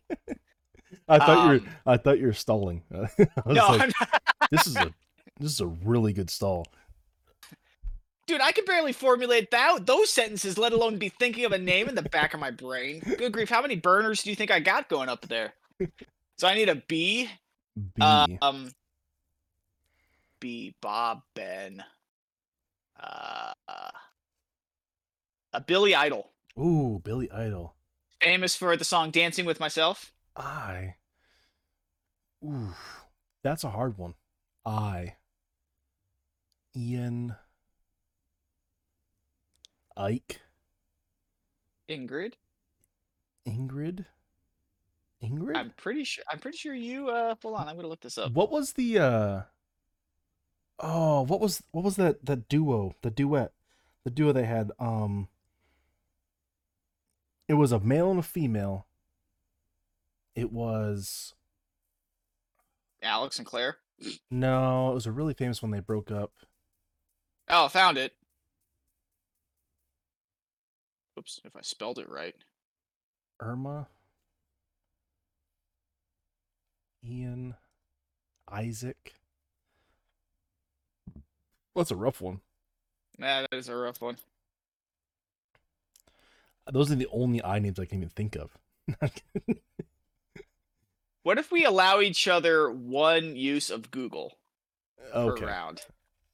I thought you Um, were. I thought you were stalling. No like, I'm not, this is a this is a really good stall. Dude i can barely formulate that those sentences let alone be thinking of a name in the back of my brain good grief how many burners do you think i got going up there so i need a b B. Uh, um, B. Bob Ben. Uh, a Billy Idol, Ooh, Billy Idol. famous for the song "Dancing with Myself." I. Ooh, that's a hard one. I. Ian. Ike. Ingrid. Ingrid. Ingrid. I'm pretty sure. I'm pretty sure you. Uh, hold on. I'm gonna look this up. What was the uh Oh, what was what was that that duo, the duet, the duo they had? Um, it was a male and a female. It was Alex and Claire. no, it was a really famous one. They broke up. Oh, found it. Oops, if I spelled it right. Irma, Ian, Isaac. That's a rough one. Nah, that is a rough one. Those are the only I names I can even think of. What if we allow each other one use of Google okay, per round?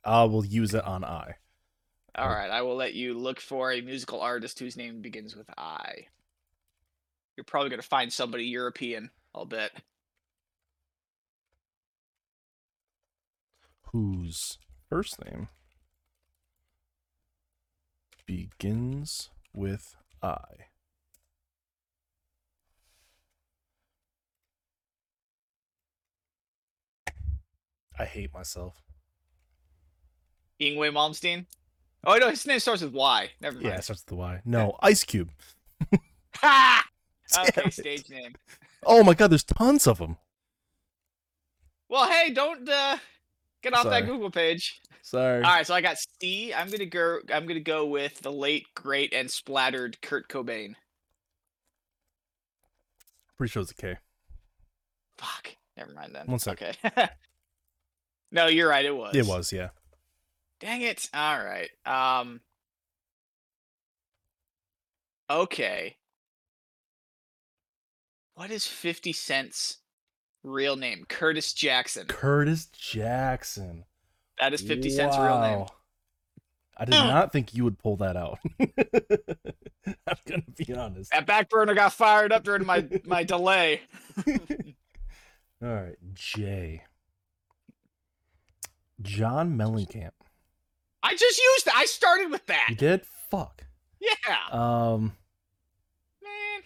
I will use it on I. All Oh. I will let you look for a musical artist whose name begins with I. You're probably going to find somebody European, I'll bet. whose first name begins with I. I hate myself. Yngwie Malmsteen? Oh, no, his name starts with Y. Never mind. Yeah, it starts with the Y. No, Ice Cube. Ha! Damn Okay, it. stage name. Oh my god, there's tons of them. Well, hey, don't uh, get off Sorry. that Google page. Sorry. All right, so I got C. I'm gonna go. I'm gonna go with the late, great, and splattered Kurt Cobain. Pretty sure it's a K. Fuck. Never mind then. One sec. Okay. no, you're right. It was. It was, yeah. Dang it. All right. Um. Okay. What is 50 Cent's real name? Curtis Jackson. Curtis Jackson. That is 50 Cent's real name. Wow. I did not think you would pull that out. I'm gonna be honest. That back burner got fired up during my my delay. All right, J. John Mellencamp. I just used that. I started with that. You did? Fuck. Yeah. Um, Man.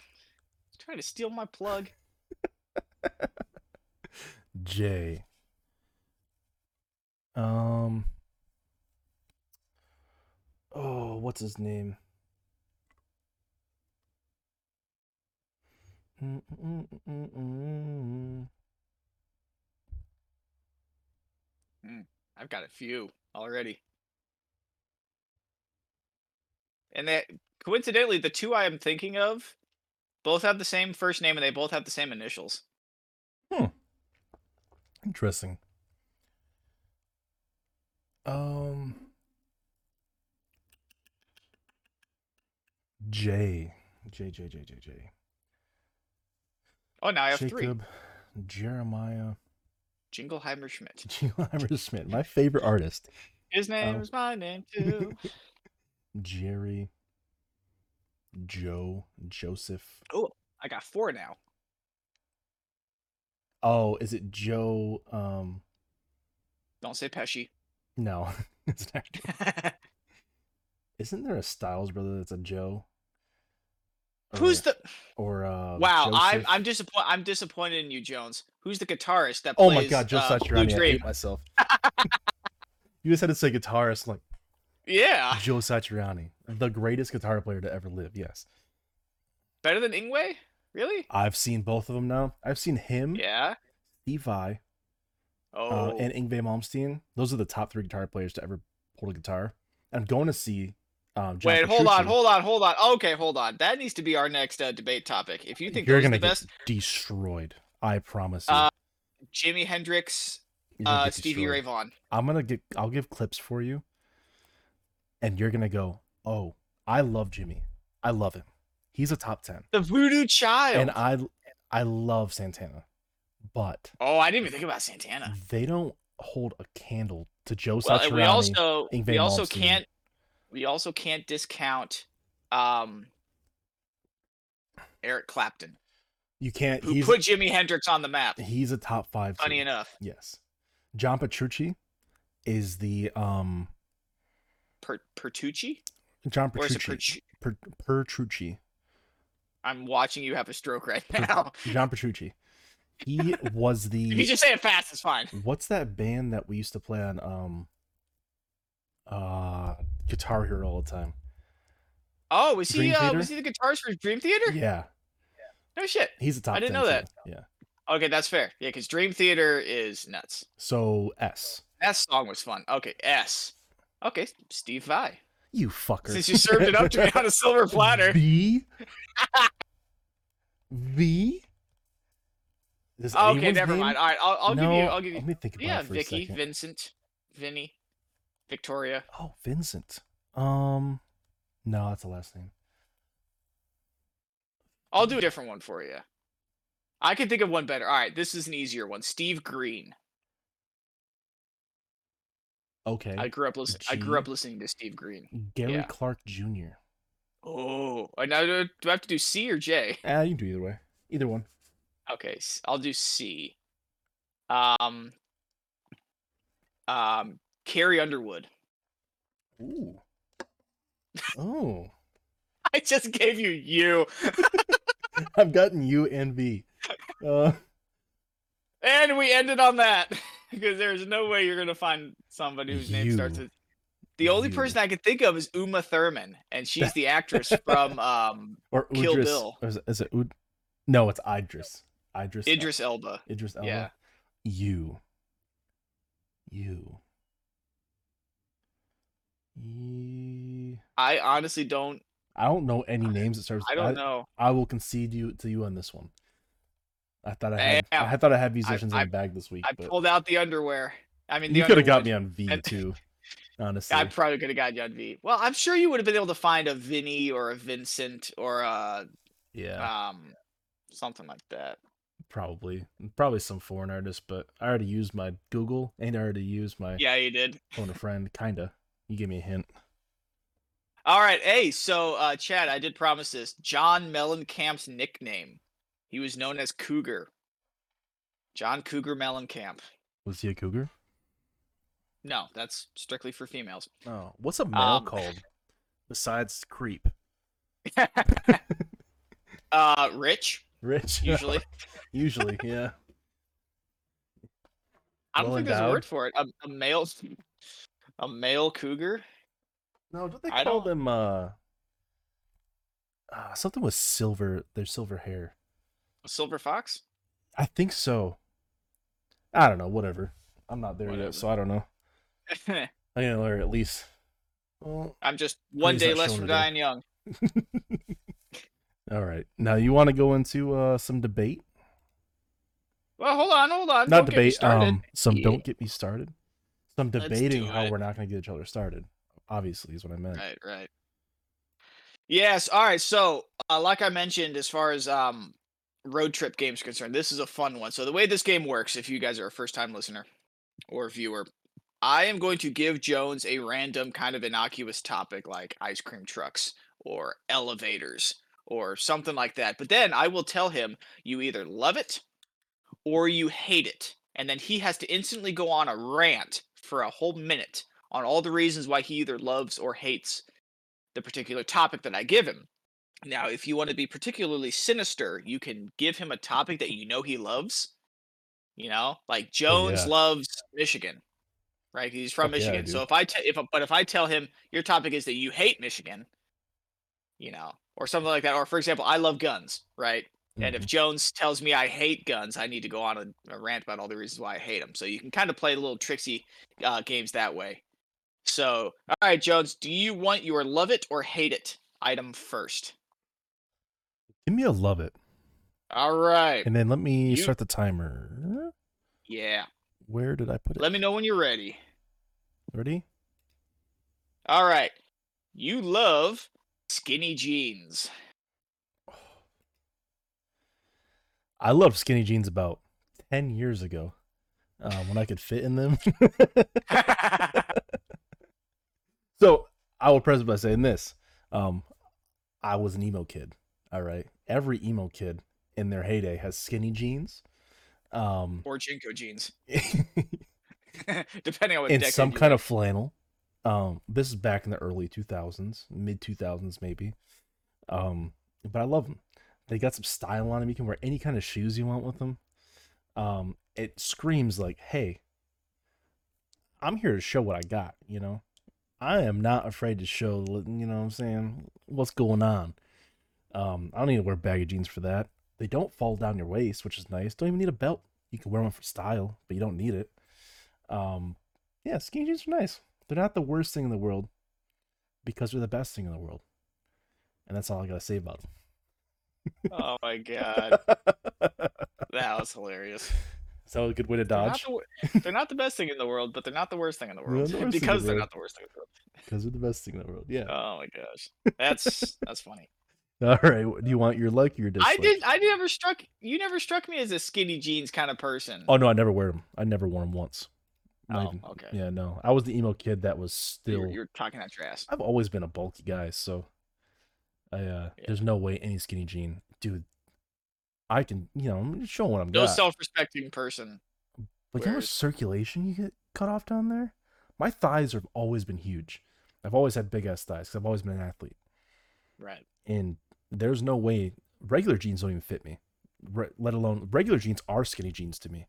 Trying to steal my plug. J. Um, Oh, what's his name? Mm-mm-mm-mm-mm. I've got a few already. And that coincidentally, the two I am thinking of both have the same first name and they both have the same initials. Hmm. Interesting. Um, J, J, J, J, J, J. Oh, now I have three. Jacob, Jeremiah, Jingleheimer Schmidt. Jingleheimer Smith, my favorite artist. His name Oh. is my name too. Jerry, Joe, Joseph. Oh, I got four now. Oh, is it Joe? Um, Don't say Pesci. no, it's an actor. Isn't there a Styles brother that's a Joe? Who's the? or uh? Wow, I'm I'm disappointed. I'm disappointed in you, Jones. Who's the guitarist that Oh plays? my god, Joe uh, Satriani! I hate myself. you just had to say guitarist, like Yeah, Joe Satriani, the greatest guitar player to ever live. Yes, better than Yngwie. Really? I've seen both of them now. I've seen him, Yeah. Steve Vai, Oh. uh, and Yngwie Malmsteen. Those are the top three guitar players to ever hold a guitar. I'm going to see. Um, John Wait, hold on, hold on, hold on. Okay, hold on. That needs to be our next uh, debate topic. If you think You're gonna the get best, destroyed. I promise you. Uh, Jimi Hendrix, uh, Stevie Ray. Vaughan. I'm gonna get. I'll give clips for you, and you're gonna go. Oh, I love Jimi. I love him. He's a top ten, The Voodoo Child. and I, I love Santana, but oh, I didn't even think about Santana. they don't hold a candle to Joe Well, Satriani. we also we also Malmsteen. can't we also can't discount um Eric Clapton, you can't. who He's put Jimi Hendrix on the map. he's a top five. Funny too. enough, Yes, John Petrucci is the um per- Pertucci John or is it Petrucci. Per, Petrucci. I'm watching you have a stroke right now. John Petrucci. He was the. if you just say it fast, it's fine. what's that band that we used to play on um uh Guitar Hero all the time? Oh, was he Dream uh, was he the guitarist for Dream Theater? Yeah, No shit. he's a top. I didn't 10 know that. Yeah. Okay, that's fair. Yeah, because Dream Theater is nuts. So S. That song was fun. Okay, S. Okay, Steve Vai. You fucker. Since you served it up to me on a silver platter. V. v. Is Okay, never name? mind. All right, I'll, I'll give you. I'll give you. Let me think about Yeah, it for a Vicky, second. Vincent, Vinny, Victoria. Oh, Vincent. Um, no, that's the last name. I'll do a different one for you. I can think of one better. All right, this is an easier one. Steve Green. Okay. I grew up listening. I grew up listening to Steve Green. Gary yeah. Clark Jr. Oh, and now do do I have to do C or J? Ah, you can do either way. Either one. Okay, s- I'll do C. Um. Um, Carrie Underwood. Ooh. Oh. I just gave you you, I've gotten U and V. Uh, and we ended on that because there's no way you're gonna find somebody whose name starts with. The only You. person I could think of is Uma Thurman, and she's the actress from um, or Kill Udris. Bill. or Is it, is it Ud? No, it's Idris. Idris. Idris Elba. Idris Elba. Yeah. You. You. I honestly don't. I don't know any names that starts. I don't know. I will concede you to you on this one. I thought I had. I Damn. had thought I had musicians I- in the bag this week, I but pulled out the underwear. I mean, the you could have got me on V And- too. Honestly, I probably could have got you on V. Well, I'm sure you would have been able to find a Vinny or a Vincent or a yeah, um something like that. probably, probably some foreign artist. But I already used my Google and I already used my Yeah, you did. phone a friend. Kinda. You gave me a hint. All right. Hey, so uh Chad, I did promise this. John Mellencamp's nickname. He was known as Cougar. John Cougar Mellencamp. Was he a cougar? No, that's strictly for females. Oh, what's a male Um, called besides creep? uh Rich, Rich. usually. Usually, yeah. I don't Well think there's a word for it. A, a male a male cougar. No, don't they call don't- them uh, uh something with silver? Their silver hair. Silver Fox? I think so. I don't know. Whatever. I'm not there Whatever. yet, so I don't know. I gotta learn at least. Well, I'm just one day less from dying young. all right. Now you want to go into uh some debate? Well, hold on, hold on. not Don't debate. Um, some Yeah. don't get me started. Some debating how we're not gonna get each other started. Obviously, is what I meant. Right, right. Yes. All right. So, uh, like I mentioned, as far as um, road trip games concerned, this is a fun one. So, the way this game works, if you guys are a first time listener or viewer, I am going to give Jones a random kind of innocuous topic like ice cream trucks or elevators or something like that. But then I will tell him you either love it or you hate it. And then he has to instantly go on a rant for a whole minute on all the reasons why he either loves or hates the particular topic that I give him. Now, if you want to be particularly sinister, you can give him a topic that you know he loves. You know, like Jones Oh, yeah. loves Michigan, right? He's from Fuck yeah, Michigan. so if I te- if but if I tell him your topic is that you hate Michigan, you know, or something like that, or for example, I love guns, right? And if Mhm. Jones tells me I hate guns, I need to go on a, a rant about all the reasons why I hate them. So you can kind of play the little tricksy uh, games that way. So, all right, Jones, do you want your love it or hate it item first? Give me a love it, All right. and then let me You- start the timer. Yeah. Where did I put it? Let me know when you're ready. Ready? All right. You love skinny jeans. I loved skinny jeans about ten years ago, um, when I could fit in them. so I will preface by saying this: um, I was an emo kid. All right, every emo kid in their heyday has skinny jeans. Um, or JNCO jeans, depending on what decade some kind of flannel. Um, this is back in the early 2000s, mid 2000s maybe. Um, but I love them. They got some style on them. You can wear any kind of shoes you want with them. Um, it screams like, "Hey, I'm here to show what I got." You know, I am not afraid to show. You know, what I'm saying what's going on. Um, I don't need to wear baggy jeans for that. They don't fall down your waist, which is nice. Don't even need a belt. You can wear one for style, but you don't need it. Um, yeah, skinny jeans are nice. They're not the worst thing in the world because they're the best thing in the world. And that's all I gotta say about them. Oh my god, that was hilarious. Is that a good way to They're not, dodge? the, they're not the best thing in the world, but they're not the worst thing in the They're world the in the because they're world. not the worst thing in the world. Because they're the best thing in the world. Yeah. Oh my gosh, that's that's funny. All right. what- Do you want your like or your dislike? I did. I never struck. You never struck me as a skinny jeans kind of person. Oh no, I never wear them. I never wore them once. Not Oh, even- okay. Yeah, no. I was the emo kid that was you're, still. you're talking out your ass. I've always been a bulky guy, so I uh Yeah. there's no way any skinny jean, dude. I can, you know, I'm just showing what I'm No got. self-respecting person. But you know how much circulation you get cut off down there? My thighs have always been huge. I've always had big ass thighs because I've always been an athlete. Right. And there's no way regular jeans don't even fit me. Re- let alone regular jeans are skinny jeans to me.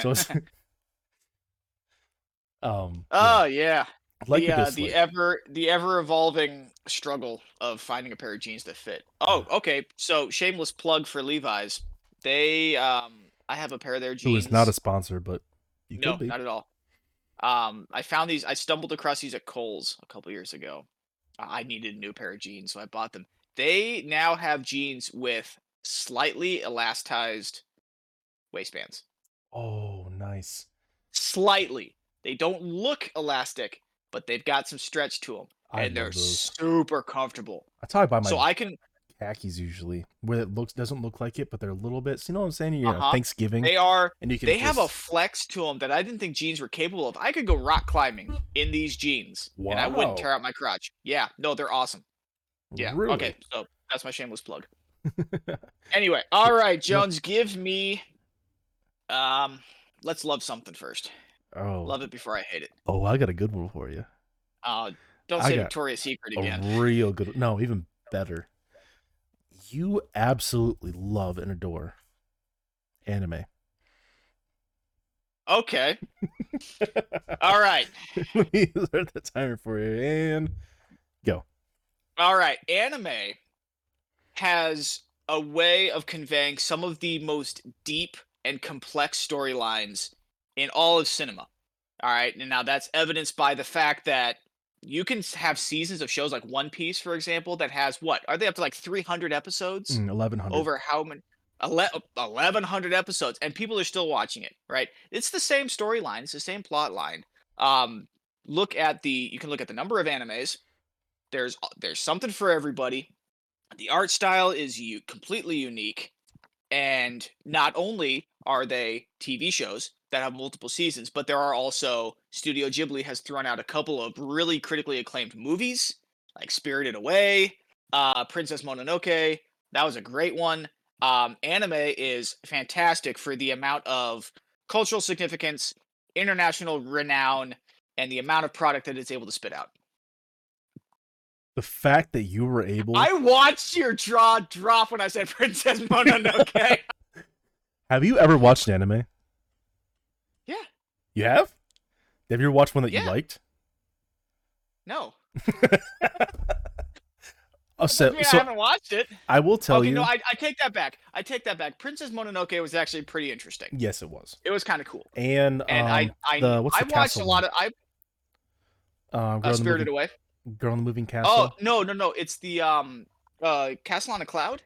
So it's um oh yeah. like the uh, the ever the ever evolving struggle of finding a pair of jeans that fit. Oh, okay. So shameless plug for Levi's. They um I have a pair of their Who jeans. is not a sponsor, but you no, could be. not at all. Um, I found these. I stumbled across these at Kohl's a couple years ago. I needed a new pair of jeans, so I bought them. They now have jeans with slightly elastized waistbands. Oh, nice. Slightly. They don't look elastic, but they've got some stretch to them, I and they're those. super comfortable. That's how I buy my So I can. khakis usually, where it looks doesn't look like it, but they're a little bit. So you know what I'm saying? You're Uh-huh. Thanksgiving, They are. and you can. They have a flex to them that I didn't think jeans were capable of. I could go rock climbing in these jeans, and I wouldn't tear out my crotch. Yeah, no, they're awesome. Yeah. Really? Okay, so that's my shameless plug. Anyway, all right, Jones, give me. Um, let's love something first. oh, Love it before I hate it. oh, I got a good one for you. Uh, don't I say Victoria's Secret again. real good. No, even better. You absolutely love and adore anime. Okay. All right. Let me start the timer for you. And Go. All right, anime has a way of conveying some of the most deep and complex storylines in all of cinema. All right, and now that's evidenced by the fact that you can have seasons of shows like One Piece, for example, that has what are they up to like 300 episodes? Mm, 1100. over how many 1100 episodes and people are still watching it right it's the same storyline it's the same plot line um look at the you can look at the number of animes there's there's something for everybody the art style is you completely unique and not only are they tv shows that have multiple seasons but there are also studio ghibli has thrown out a couple of really critically acclaimed movies like spirited away uh princess mononoke that was a great one. Um, anime is fantastic for the amount of cultural significance, international renown, and the amount of product that it's able to spit out. The fact that you were able. I watched your jaw drop when I said Princess Mononoke. Have you ever watched anime? Yeah. You have? Have you ever watched one that Yeah. you liked? no, Oh, so, I, mean, I haven't watched it. I will tell okay, you. no, I, I take that back. I take that back. Princess Mononoke was actually pretty interesting. yes, it was. It was kind of cool. And, And um, I, I, the- I watched a lot of. I uh, uh, Girl, in the Spirited Away. Girl in the Moving Castle. Oh no, no, no! It's the um, uh, Castle on a Cloud.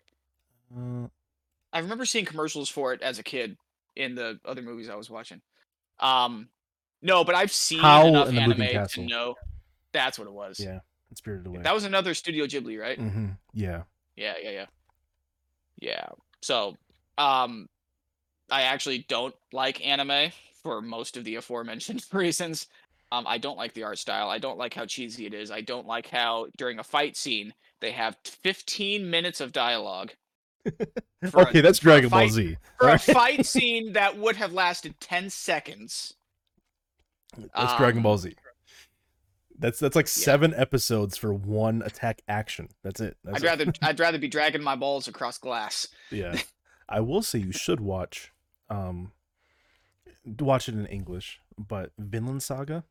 Uh, I remember seeing commercials for it as a kid in the other movies I was watching. Um, no, but I've seen Howl enough in the Moving anime to Castle. know that's what it was. yeah, and Spirited Away. That was another Studio Ghibli, right? Mm-hmm. Yeah. Yeah, yeah, yeah. Yeah. So, um, I actually don't like anime for most of the aforementioned reasons. Um, I don't like the art style. I don't like how cheesy it is. I don't like how during a fight scene they have 15 minutes of dialogue. for a- okay, that's Dragon Ball fight- Z. for a fight scene that would have lasted 10 seconds. That's Dragon um, Ball Z. That's that's like seven episodes for one attack action. That's it. That's I'd it. rather I'd rather be dragging my balls across glass. Yeah. I will say you should watch um watch it in English, but Vinland Saga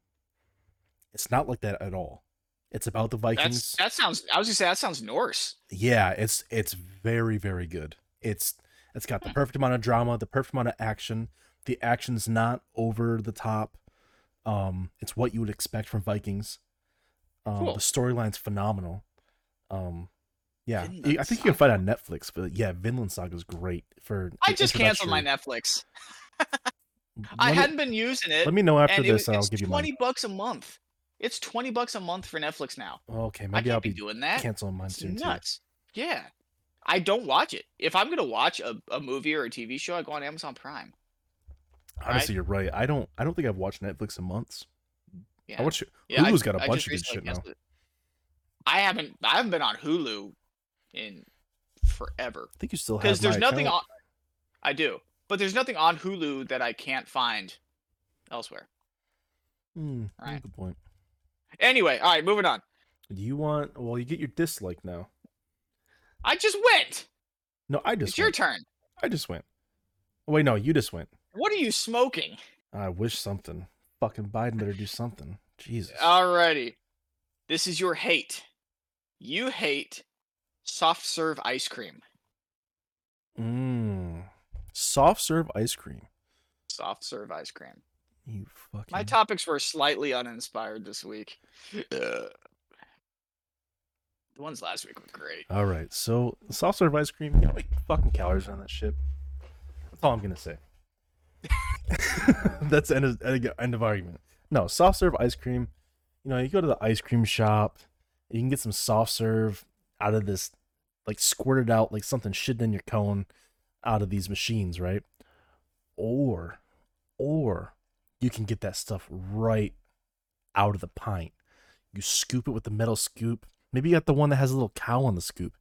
it's not like that at all. It's about the Vikings. That's that sounds I was gonna say that sounds Norse. Yeah, it's it's very very good. It's it's got the perfect amount of drama, the perfect amount of action. The action's not over the top. Um, it's what you would expect from Vikings. Um, Cool. the storyline's phenomenal. Um, yeah, Vinland I think you can find it on Netflix, but yeah, Vinland Saga is great for. I just canceled my Netflix. I me- hadn't been using it. Let me know after it, this, and I'll give you twenty mine. bucks a month. It's twenty bucks a month for Netflix now. Okay, I maybe I'll be be doing that. canceling mine It's soon too. nuts. Yeah. I don't watch it. If I'm gonna watch a, a movie or a TV show, I go on Amazon Prime. Honestly, you're right. I don't. I don't think I've watched Netflix in months. Yeah. I watch. yeah, I- Hulu's got a I bunch of good shit now. it. I haven't I haven't been on Hulu in forever. I think you still have. Because there's nothing account. on I do. But there's nothing on Hulu that I can't find elsewhere. Hmm, Right. Good point. Anyway, all right, moving on. Do you want? Well, you get your dislike now. I just went. No, I just. It's your turn. I just went. Oh, wait, no, you just went. What are you smoking? I wish something. Fucking Biden better do something. Jesus. Alrighty. This is your hate. You hate soft serve ice cream. Mmm. Soft serve ice cream. Soft serve ice cream. You fucking. My topics were slightly uninspired this week. Uh, the ones last week were great. All right, so soft serve ice cream. You know, like fucking calories on that shit. That's all I'm gonna say. That's end of, end of argument. No, soft serve ice cream. You know, you go to the ice cream shop, you can get some soft serve out of this, like squirted out like something shitting in your cone, out of these machines, right? Or, or you can get that stuff right out of the pint. You scoop it with the metal scoop. Maybe you got the one that has a little cow on the scoop.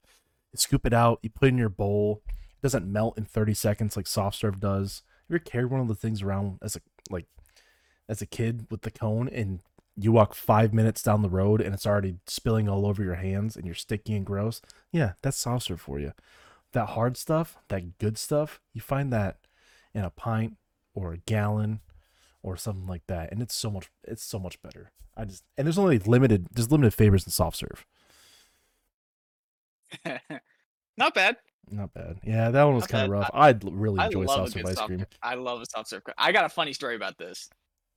You scoop it out, you put it in your bowl. It doesn't melt in 30 seconds like soft serve does. You ever carried one of the things around as a like as a kid with the cone and you walk five minutes down the road and it's already spilling all over your hands and you're sticky and gross? Yeah, that's soft serve for you. That hard stuff, that good stuff, you find that in a pint or a gallon or something like that. And it's so much it's so much better. I just and there's only limited there's limited favors in soft serve. Not bad. Not bad. Yeah, that one was kind of rough. I'd really I enjoy love soft serve ice soft cream. I love a soft serve. I got a funny story about this.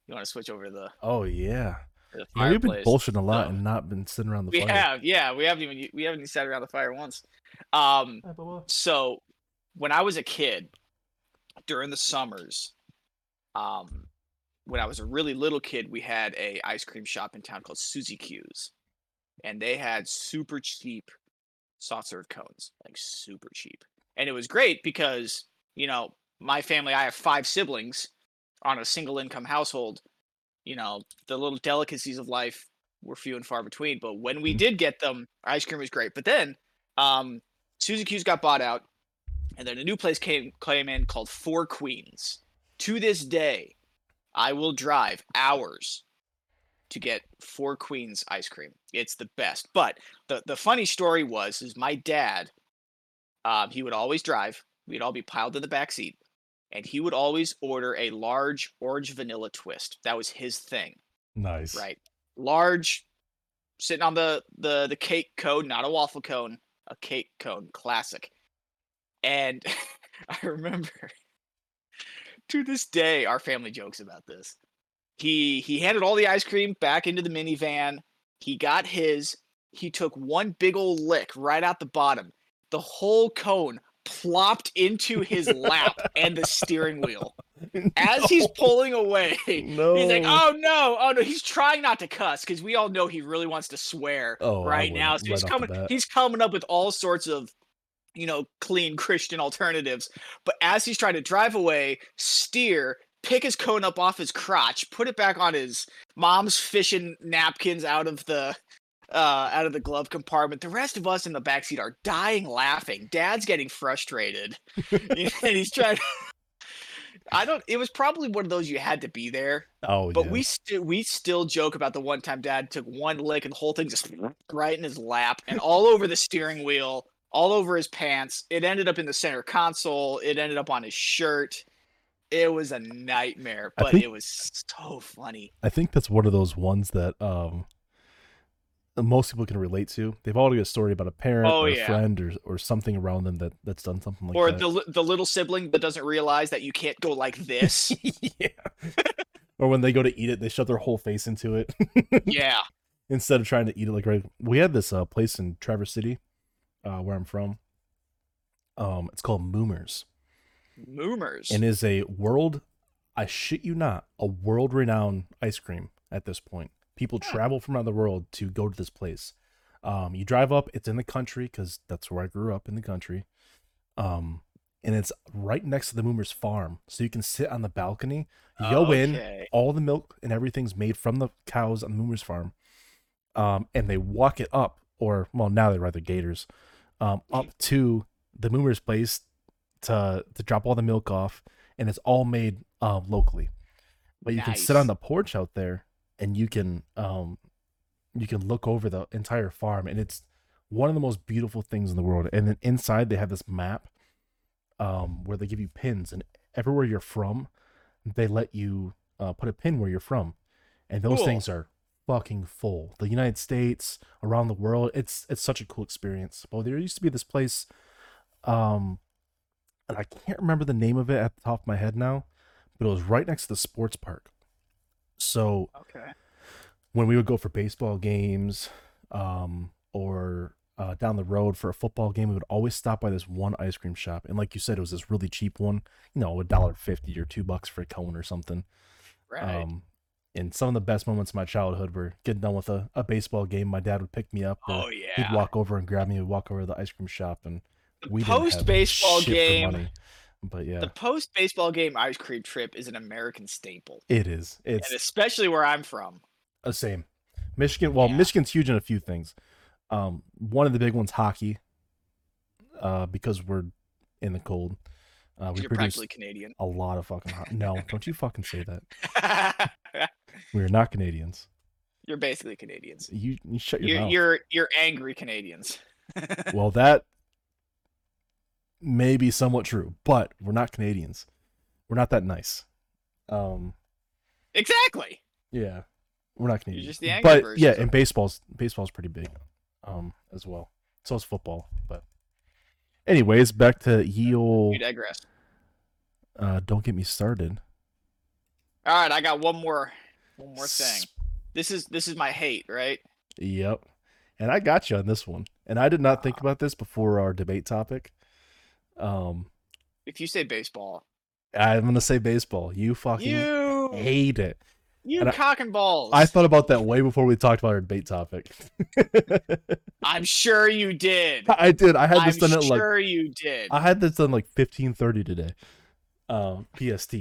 You want to switch over to the, Oh yeah. the Yeah, we've been fireplace? bullshitting a lot So- and not been sitting around the We fire. have, yeah. We haven't even we haven't even sat around the fire once. Um, so when I was a kid, during the summers, um, when I was a really little kid, we had a ice cream shop in town called Suzy Q's, and they had super cheap soft serve cones, like super cheap, and it was great because you know my family, I have five siblings on a single income household. You know the little delicacies of life were few and far between, but when we did get them, ice cream was great. But then, um, Suzy Q's got bought out, and then a new place came came in called Four Queens. To this day, I will drive hours to get Four Queens ice cream. It's the best. But the the funny story was is my dad, um, he would always drive. We'd all be piled in the back seat, and he would always order a large orange vanilla twist. That was his thing Nice. right? Large, sitting on the the the cake cone, not a waffle cone, a cake cone, classic. And I remember to this day, our family jokes about this. He he handed all the ice cream back into the minivan. He got his. He took one big old lick right out the bottom. The whole cone plopped into his lap and the steering wheel as he's pulling away. no. He's like, oh no, oh no. He's trying not to cuss because we all know he really wants to swear Oh, right now. So he's coming, he's coming up with all sorts of, you know, clean Christian alternatives. But as he's trying to drive away, steer, pick his cone up off his crotch, put it back on his mom's fishing napkins out of the. Uh, out of the glove compartment. The rest of us in the backseat are dying laughing. Dad's getting frustrated. and he's trying To... I don't it was probably one of those you had to be there oh but yeah. we still we still joke about the one time dad took one lick and the whole thing just right in his lap and all over the steering wheel, all over his pants. It ended up in the center console. It ended up on his shirt. It was a nightmare, but think- it was so funny. I think that's one of those ones that um most people can relate to. They've all got a story about a parent Oh, or a friend or or something around them that that's done something like or that. Or the the little sibling that doesn't realize that you can't go like this. yeah. or when they go to eat it, they shove their whole face into it yeah. instead of trying to eat it like right. We had this uh, place in Traverse City, uh, where I'm from. Um, it's called Moomers, Moomers. and is a world, I shit you not, a world renowned ice cream at this point. People Hmm. travel from around the world to go to this place. Um, you drive up, it's in the country because that's where I grew up in the country. Um, and it's right next to the Moomers farm, so you can sit on the balcony. You go in, all the milk and everything's made from the cows on the Moomers farm. Um, and they walk it up, or well, now they're rather gators, um, up to the Moomers place to to drop all the milk off, and it's all made um locally. But you can sit on the porch out there, and you can um, you can look over the entire farm, and it's one of the most beautiful things in the world. And then inside they have this map, um, where they give you pins, and everywhere you're from, they let you uh, put a pin where you're from, and those Cool. things are fucking full. The United States, around the world, it's it's such a cool experience. But there used to be this place, um, and I can't remember the name of it at the top of my head now, but it was right next to the sports park. So Okay. when we would go for baseball games um, or uh, down the road for a football game, we would always stop by this one ice cream shop. And like you said, it was this really cheap one, you know, a dollar fifty or two bucks for a cone or something. Right. Um, and some of the best moments of my childhood were getting done with a, a baseball game. My dad would pick me up. oh yeah. He'd walk over and grab me. We'd walk over to the ice cream shop, and The we didn't have post-baseball game- But yeah, The post baseball game ice cream trip is an American staple, it is. It's and especially where I'm from. the same. Michigan. Well, Yeah. Michigan's huge in a few things. Um, one of the big ones, hockey. Uh, because we're in the cold. Uh, we You're produce practically Canadian. a lot of fucking. Ho- no, don't you fucking say that. We are not Canadians. you're basically Canadians. You, you shut your You're mouth. you're you're angry Canadians. Well, that may be somewhat true, but we're not Canadians. We're not that nice. Um, exactly. yeah, we're not Canadians. just the angry but version yeah, of and baseball's baseball's pretty big, um, as well. So is football. But anyways, back to ye You digress. uh, don't get me started. All right, I got one more, one more thing. This is this is my hate, right? Yep. And I got you on this one. And I did not think about this before our debate topic. Um, If you say baseball, I'm gonna say baseball. You fucking you hate it. you and I- cock and balls. I thought about that way before we talked about our debate topic. I'm sure you did. I did. I had I'm this done at like sure you did. I had this done like 15:30 today. Um, PST.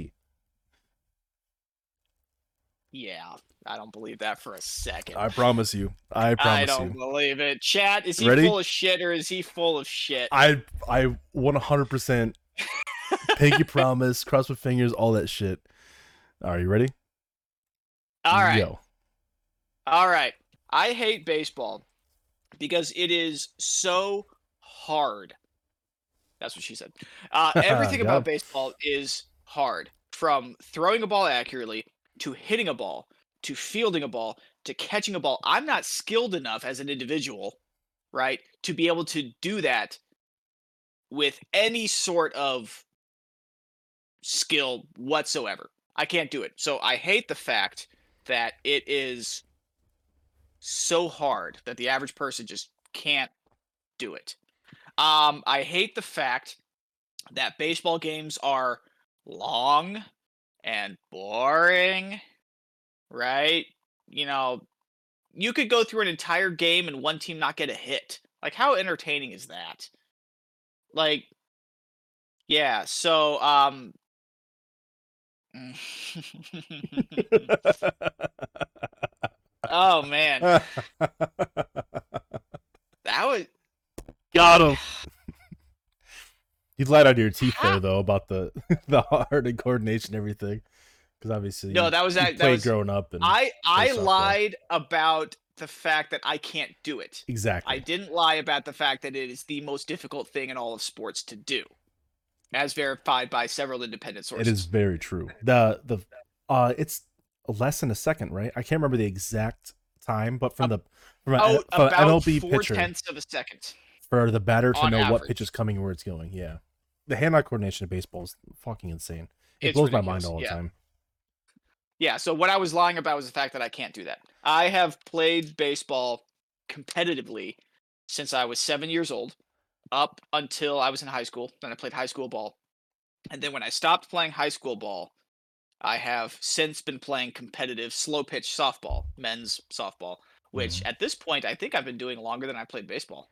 Yeah, I don't believe that for a second. I promise you. I promise you. I don't you. believe it. Chat, is he Ready? full of shit or is he full of shit? I I 100% pinky promise, cross with fingers, all that shit. Are you ready? All right. Yo. All right. I hate baseball because it is so hard. That's what she said. Uh, everything Yeah. about baseball is hard from throwing a ball accurately to hitting a ball to fielding a ball to catching a ball. I'm not skilled enough as an individual, right, to be able to do that with any sort of skill whatsoever. I can't do it. So I hate the fact that it is so hard that the average person just can't do it. Um, I hate the fact that baseball games are long and boring, right? You know, you could go through an entire game and one team not get a hit. Like, how entertaining is that? Like, yeah, so, um, oh man, that was Got him. You lied on your teeth there though about the the heart and coordination and everything. Because obviously no, that was that. That was growing up and I I lied about the fact that I can't do it. exactly. I didn't lie about the fact that it is the most difficult thing in all of sports to do, as verified by several independent sources. It is very true. The the uh it's less than a second, right? I can't remember the exact time, but from the from, a, Oh, from an about four pitcher tenths of a second. For the batter to know what pitch is coming and where it's going. Yeah. The hand eye coordination of baseball is fucking insane. It It's blows my mind all the yeah. time. Yeah, so what I was lying about was the fact that I can't do that. I have played baseball competitively since I was seven years old, up until I was in high school. Then I played high school ball. And then when I stopped playing high school ball, I have since been playing competitive slow pitch softball, men's softball, which Mm-hmm. at this point I think I've been doing longer than I played baseball.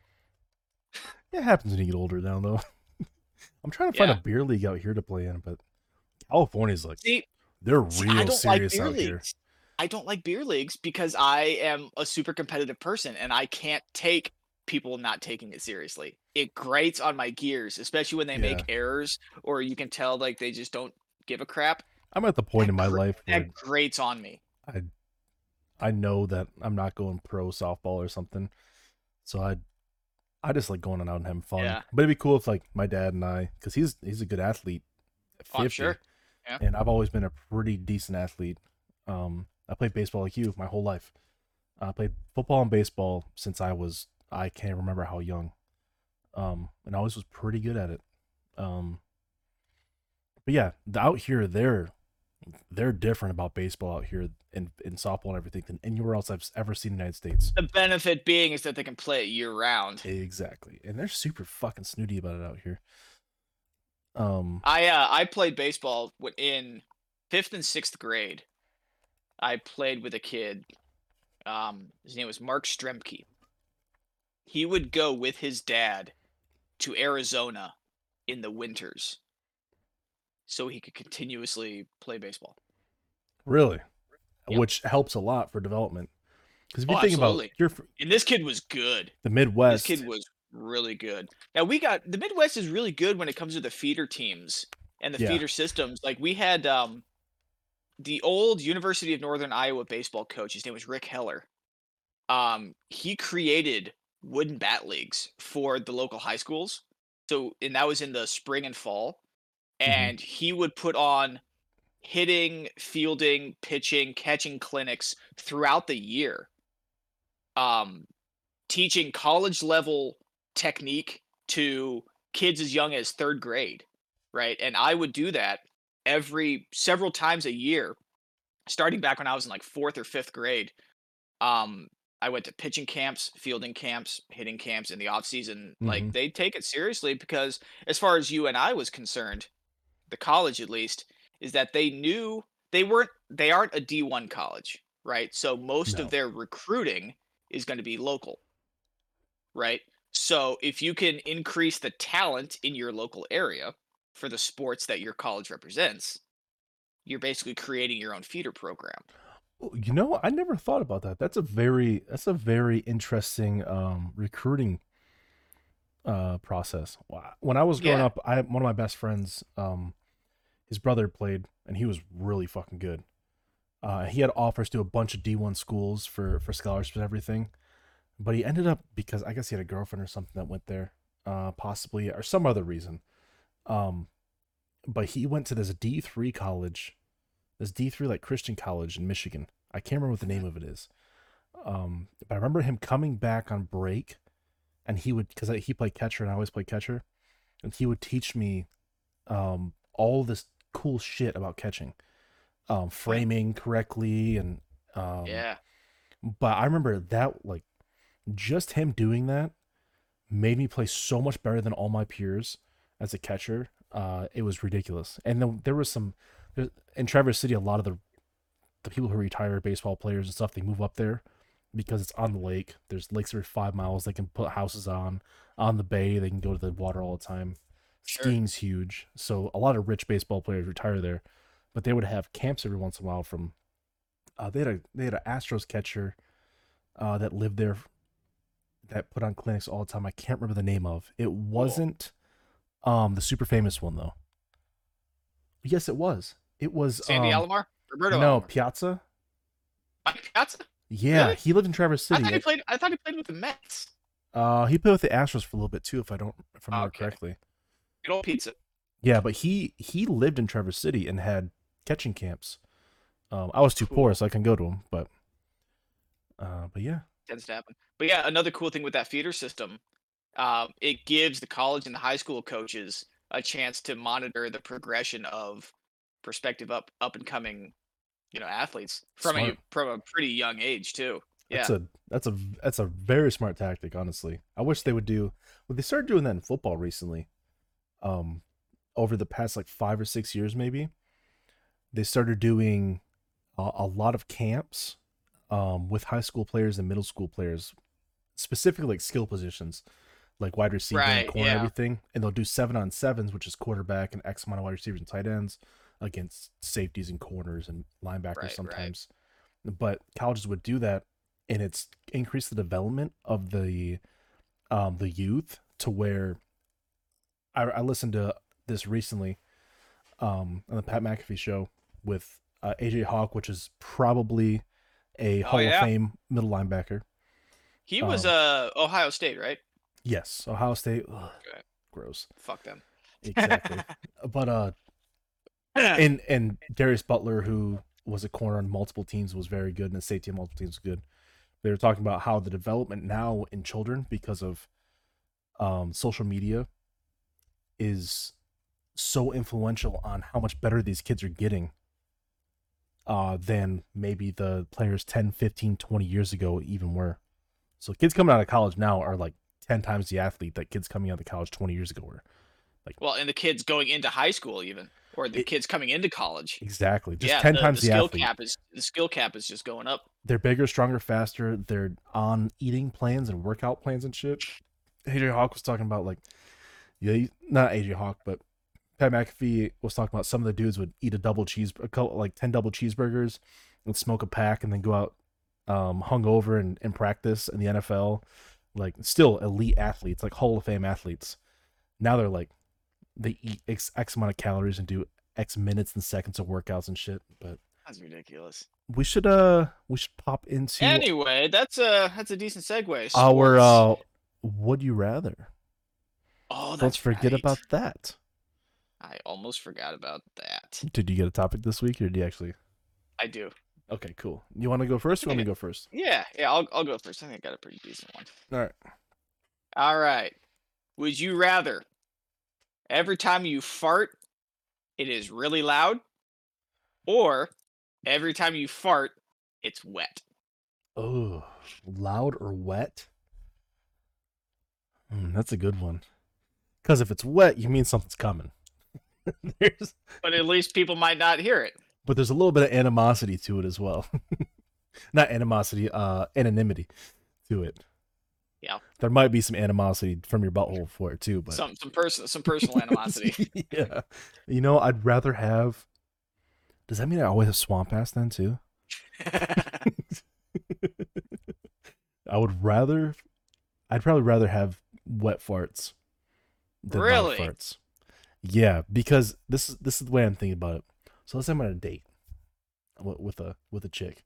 It happens when you get older now though. I'm trying to find Yeah. a beer league out here to play in, but California's like See, they're real like serious beer out here. I don't like beer leagues because I am a super competitive person and I can't take people not taking it seriously. It grates on my gears, especially when they make errors or you can tell like they just don't give a crap. I'm at the point That in my gr- life where That grates on me. I I know that I'm not going pro softball or something. So I I just like going on out and having fun. Yeah. But it'd be cool if like my dad and I cuz he's he's a good athlete. at Oh, I'm sure. Yeah. And I've always been a pretty decent athlete. Um I played baseball like you my whole life. I played football and baseball since I was I can't remember how young. Um and I always was pretty good at it. Um but yeah, the, out here they're they're different about baseball out here in, in softball and everything than anywhere else I've ever seen in the United States. The benefit being is that they can play it year round. Exactly. And they're super fucking snooty about it out here. Um I uh I played baseball in fifth and sixth grade. I played with a kid. Um, his name was Mark Stremke. He would go with his dad to Arizona in the winters, so he could continuously play baseball. really Yep. which helps a lot for development. Cuz if you Oh, think absolutely. about you're fr- And this kid was good. the Midwest. This kid was really good. Now we got the Midwest is really good when it comes to the feeder teams and the Yeah. feeder systems. Like we had um the old University of Northern Iowa baseball coach, his name was Rick Heller. Um he created wooden bat leagues for the local high schools. So and that was in the spring and fall. Mhm. And he would put on hitting, fielding, pitching, catching clinics throughout the year. Um teaching college level technique to kids as young as third grade, right? And I would do that every several times a year, starting back when I was in like fourth or fifth grade. Um, I went to pitching camps, fielding camps, hitting camps in the off season. Like Mhm. they take it seriously because as far as you and I was concerned, the college at least, is that they knew they weren't they aren't a D1 college, right? So most No. of their recruiting is going to be local, right? So if you can increase the talent in your local area for the sports that your college represents, you're basically creating your own feeder program. Oh, You know, I never thought about that. That's a very that's a very interesting um recruiting uh process. When I was growing Yeah. up, I one of my best friends um his brother played and he was really fucking good. Uh he had offers to a bunch of D1 schools for for scholarships and everything. But he ended up because I guess he had a girlfriend or something that went there uh possibly or some other reason. Um but he went to this D3 college this D3 like Christian college in Michigan. I can't remember what the name of it is. Um, but I remember him coming back on break, and he would because he played catcher and I always played catcher, and he would teach me um, all this cool shit about catching, um, framing correctly, and um, yeah. But I remember that like just him doing that made me play so much better than all my peers as a catcher. Uh, it was ridiculous. And then there was some in Traverse City. A lot of the the people who retire baseball players and stuff they move up there because it's on the lake. There's lakes every five miles. They can put houses on on the bay. They can go to the water all the time. Sure. Skiing's huge, so a lot of rich baseball players retire there. But they would have camps every once in a while from. Uh, they had a they had an Astros catcher uh, that lived there that put on clinics all the time. I can't remember the name of. It wasn't um the super famous one though. Yes, it was. It was Sandy um, Alomar? Roberto No, Alomar. Piazza. Mike Piazza? Yeah, Really? he lived in Traverse City. I thought he played I thought he played with the Mets. uh, he played with the Astros for a little bit too, if I don't if I remember Okay. correctly. Good old pizza. Yeah, but he he lived in Traverse City and had catching camps. Um, I was too poor, so I couldn't go to him. But, uh, but yeah, tends to happen. But yeah, another cool thing with that feeder system, um, it gives the college and the high school coaches a chance to monitor the progression of prospective up up and coming, you know, athletes from a from a pretty young age too. Yeah, that's a that's a that's a very smart tactic. Honestly, I wish they would do. Well, they started doing that in football recently. Um, over the past like five or six years, maybe they started doing a, a lot of camps, um, with high school players and middle school players, specifically like skill positions, like wide receiver and corner, yeah. everything. And they'll do seven on sevens, which is quarterback and X amount of wide receivers and tight ends against safeties and corners and linebackers Right, right. sometimes. But colleges would do that, and it's increased the development of the um the youth to where I, I listened to this recently um on the Pat McAfee show with uh, AJ Hawk, which is probably a Oh, Hall yeah. of Fame middle linebacker. he was um, uh Ohio State, right? Yes, Ohio State. Ugh, Okay. gross. Fuck them. Exactly. but uh, and and Darius Butler, who was a corner on multiple teams, was very good, and the safety on multiple teams was good. They were talking about how the development now in children because of um, social media is so influential on how much better these kids are getting uh, than maybe the players 10, 15, 20 years ago even were. So kids coming out of college now are like 10 times the athlete that kids coming out of college 20 years ago were. Like Well, and the kids going into high school even, or the It- kids coming into college. Exactly. Just yeah, 10 the, times the the, skill athlete. cap is the skill cap is just going up. They're bigger, stronger, faster. They're on eating plans and workout plans and shit. AJ Hawk was talking about like, yeah, you- not AJ Hawk, but Pat McAfee was talking about some of the dudes would eat a double cheese, a couple, like 10 double cheeseburgers and smoke a pack and then go out um, hungover and, and practice in the NFL. Like, still elite athletes, like Hall of Fame athletes. Now they're like, they eat X, X amount of calories and do X minutes and seconds of workouts and shit. But That's ridiculous. we should, uh, we should pop into Anyway, that's a that's a decent segue. our uh would you rather oh, let's forget right. about that I almost forgot about that. did you get a topic this week or did you actually I do. okay cool you want to go first or you want me to go first Yeah, yeah. I'll I'll go first. I think I got a pretty decent one. all right All right. Would you rather every time you fart, it is really loud, or every time you fart, it's wet? Oh, loud or wet? Hmm, that's a good one. Because if it's wet, you mean something's coming. But at least people might not hear it. but there's a little bit of animosity to it as well. Not animosity, uh, anonymity to it. Yeah. There might be some animosity from your butthole for it too, but Some some person some personal animosity. yeah. You know, I'd rather have. Does that mean I always have swamp ass then too? I would rather. I'd probably rather have wet farts than Really? farts. Yeah, because this is this is the way I'm thinking about it. So let's say I'm on a date with, with a with a chick,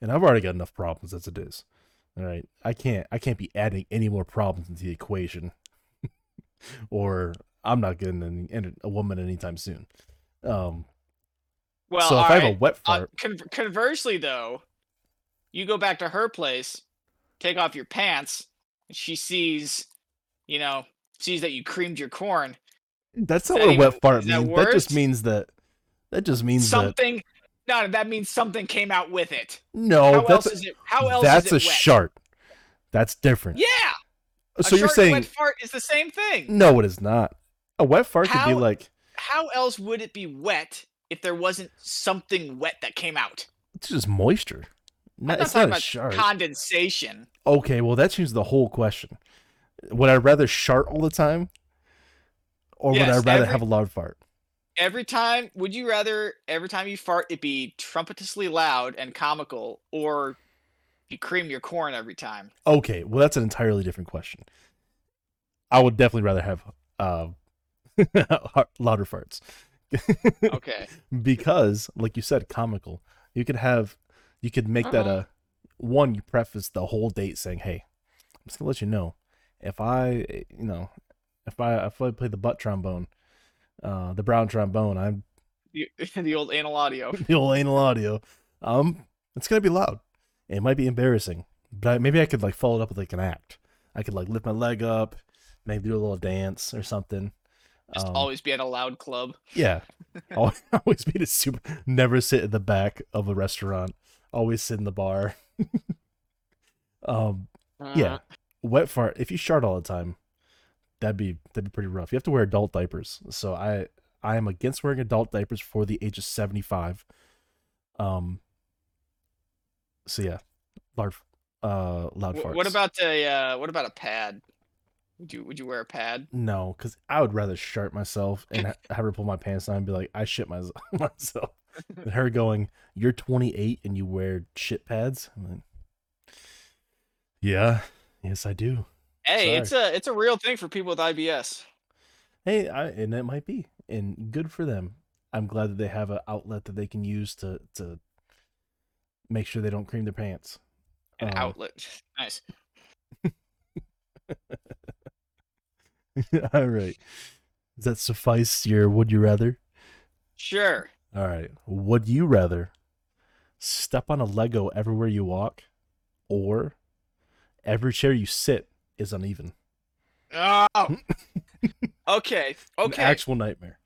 and I've already got enough problems as it is. All right, I can't I can't be adding any more problems into the equation, or I'm not getting any, a woman anytime soon. Um, well, so if all I have a right. wet Uh, fart, con- conversely, though, you go back to her place, take off your pants, and she sees, you know, sees that you creamed your corn. that's not that what a wet fart is that. That, just means that. That just means that Something. No, that means something came out with it. no, how that's else a, is it? How else that's is a it wet? shart. That's different. Yeah. a so you're saying wet fart is the same thing. no, it is not. A wet fart could be like How else would it be wet if there wasn't something wet that came out? it's just moisture. Not, it's not a shart. condensation. okay, well that changes the whole question. Would I rather shart all the time, or would I rather every- have a loud fart? Every time, would you rather every time you fart it be trumpetously loud and comical, or you cream your corn every time? Okay, well that's an entirely different question. I would definitely rather have uh, louder farts. Okay. because like you said comical you could have you could make that Uh-uh. a one you preface the whole date saying hey i'm just gonna let you know if i you know if i if i play the butt trombone uh the brown trombone i'm the, the old anal audio. the old anal audio um it's gonna be loud it might be embarrassing but I, maybe i could like follow it up with like an act i could like lift my leg up maybe do a little dance or something Just Um, always be at a loud club. yeah. Al- always be the super never sit in the back of a restaurant. Always sit in the bar. um Yeah. Wet fart if you shart all the time, that'd be that'd be pretty rough. You have to wear adult diapers. So I I am against wearing adult diapers for the age of 75. Um so yeah. Loud uh loud farts. what about a uh, what about a pad? Would you would you wear a pad? no, because I would rather shart myself and ha- have her pull my pants down and be like, I shit my- myself. and her going, You're 28 and you wear shit pads? I'm like, yeah, yes, I do. Hey, it's a it's a real thing for people with IBS. Hey, I, and it might be. And good for them. I'm glad that they have an outlet that they can use to, to make sure they don't cream their pants. An Um, outlet. Nice. All right. Does that suffice your would you rather? Sure. All right. Would you rather step on a Lego everywhere you walk or every chair you sit is uneven? Oh. okay. An Okay. actual nightmare.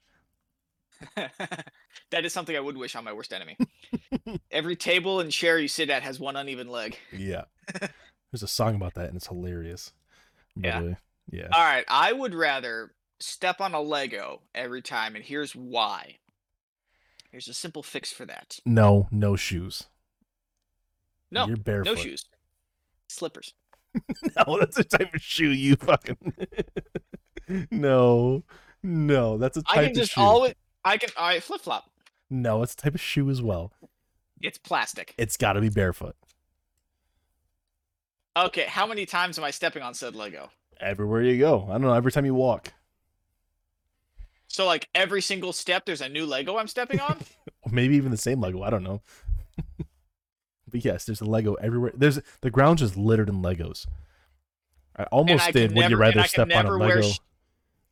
that is something I would wish on my worst enemy. Every table and chair you sit at has one uneven leg. Yeah. There's a song about that and it's hilarious. By Yeah. way. Yeah. All right, I would rather step on a Lego every time, and here's why. Here's a simple fix for that. No, no shoes. No, You're barefoot. no shoes, slippers. No, that's a type of shoe you fucking. no, no, that's a type I can of just shoe. always. I can. I flip flop. No, it's a type of shoe as well. It's plastic. It's got to be barefoot Okay, how many times am I stepping on said Lego? everywhere you go. I don't know. Every time you walk, So like every single step, there's a new Lego I'm stepping on. Maybe even the same Lego. I don't know. But yes, there's a Lego everywhere. There's the ground's just littered in Legos. I almost I did. Would you never- and rather step on a Lego sh-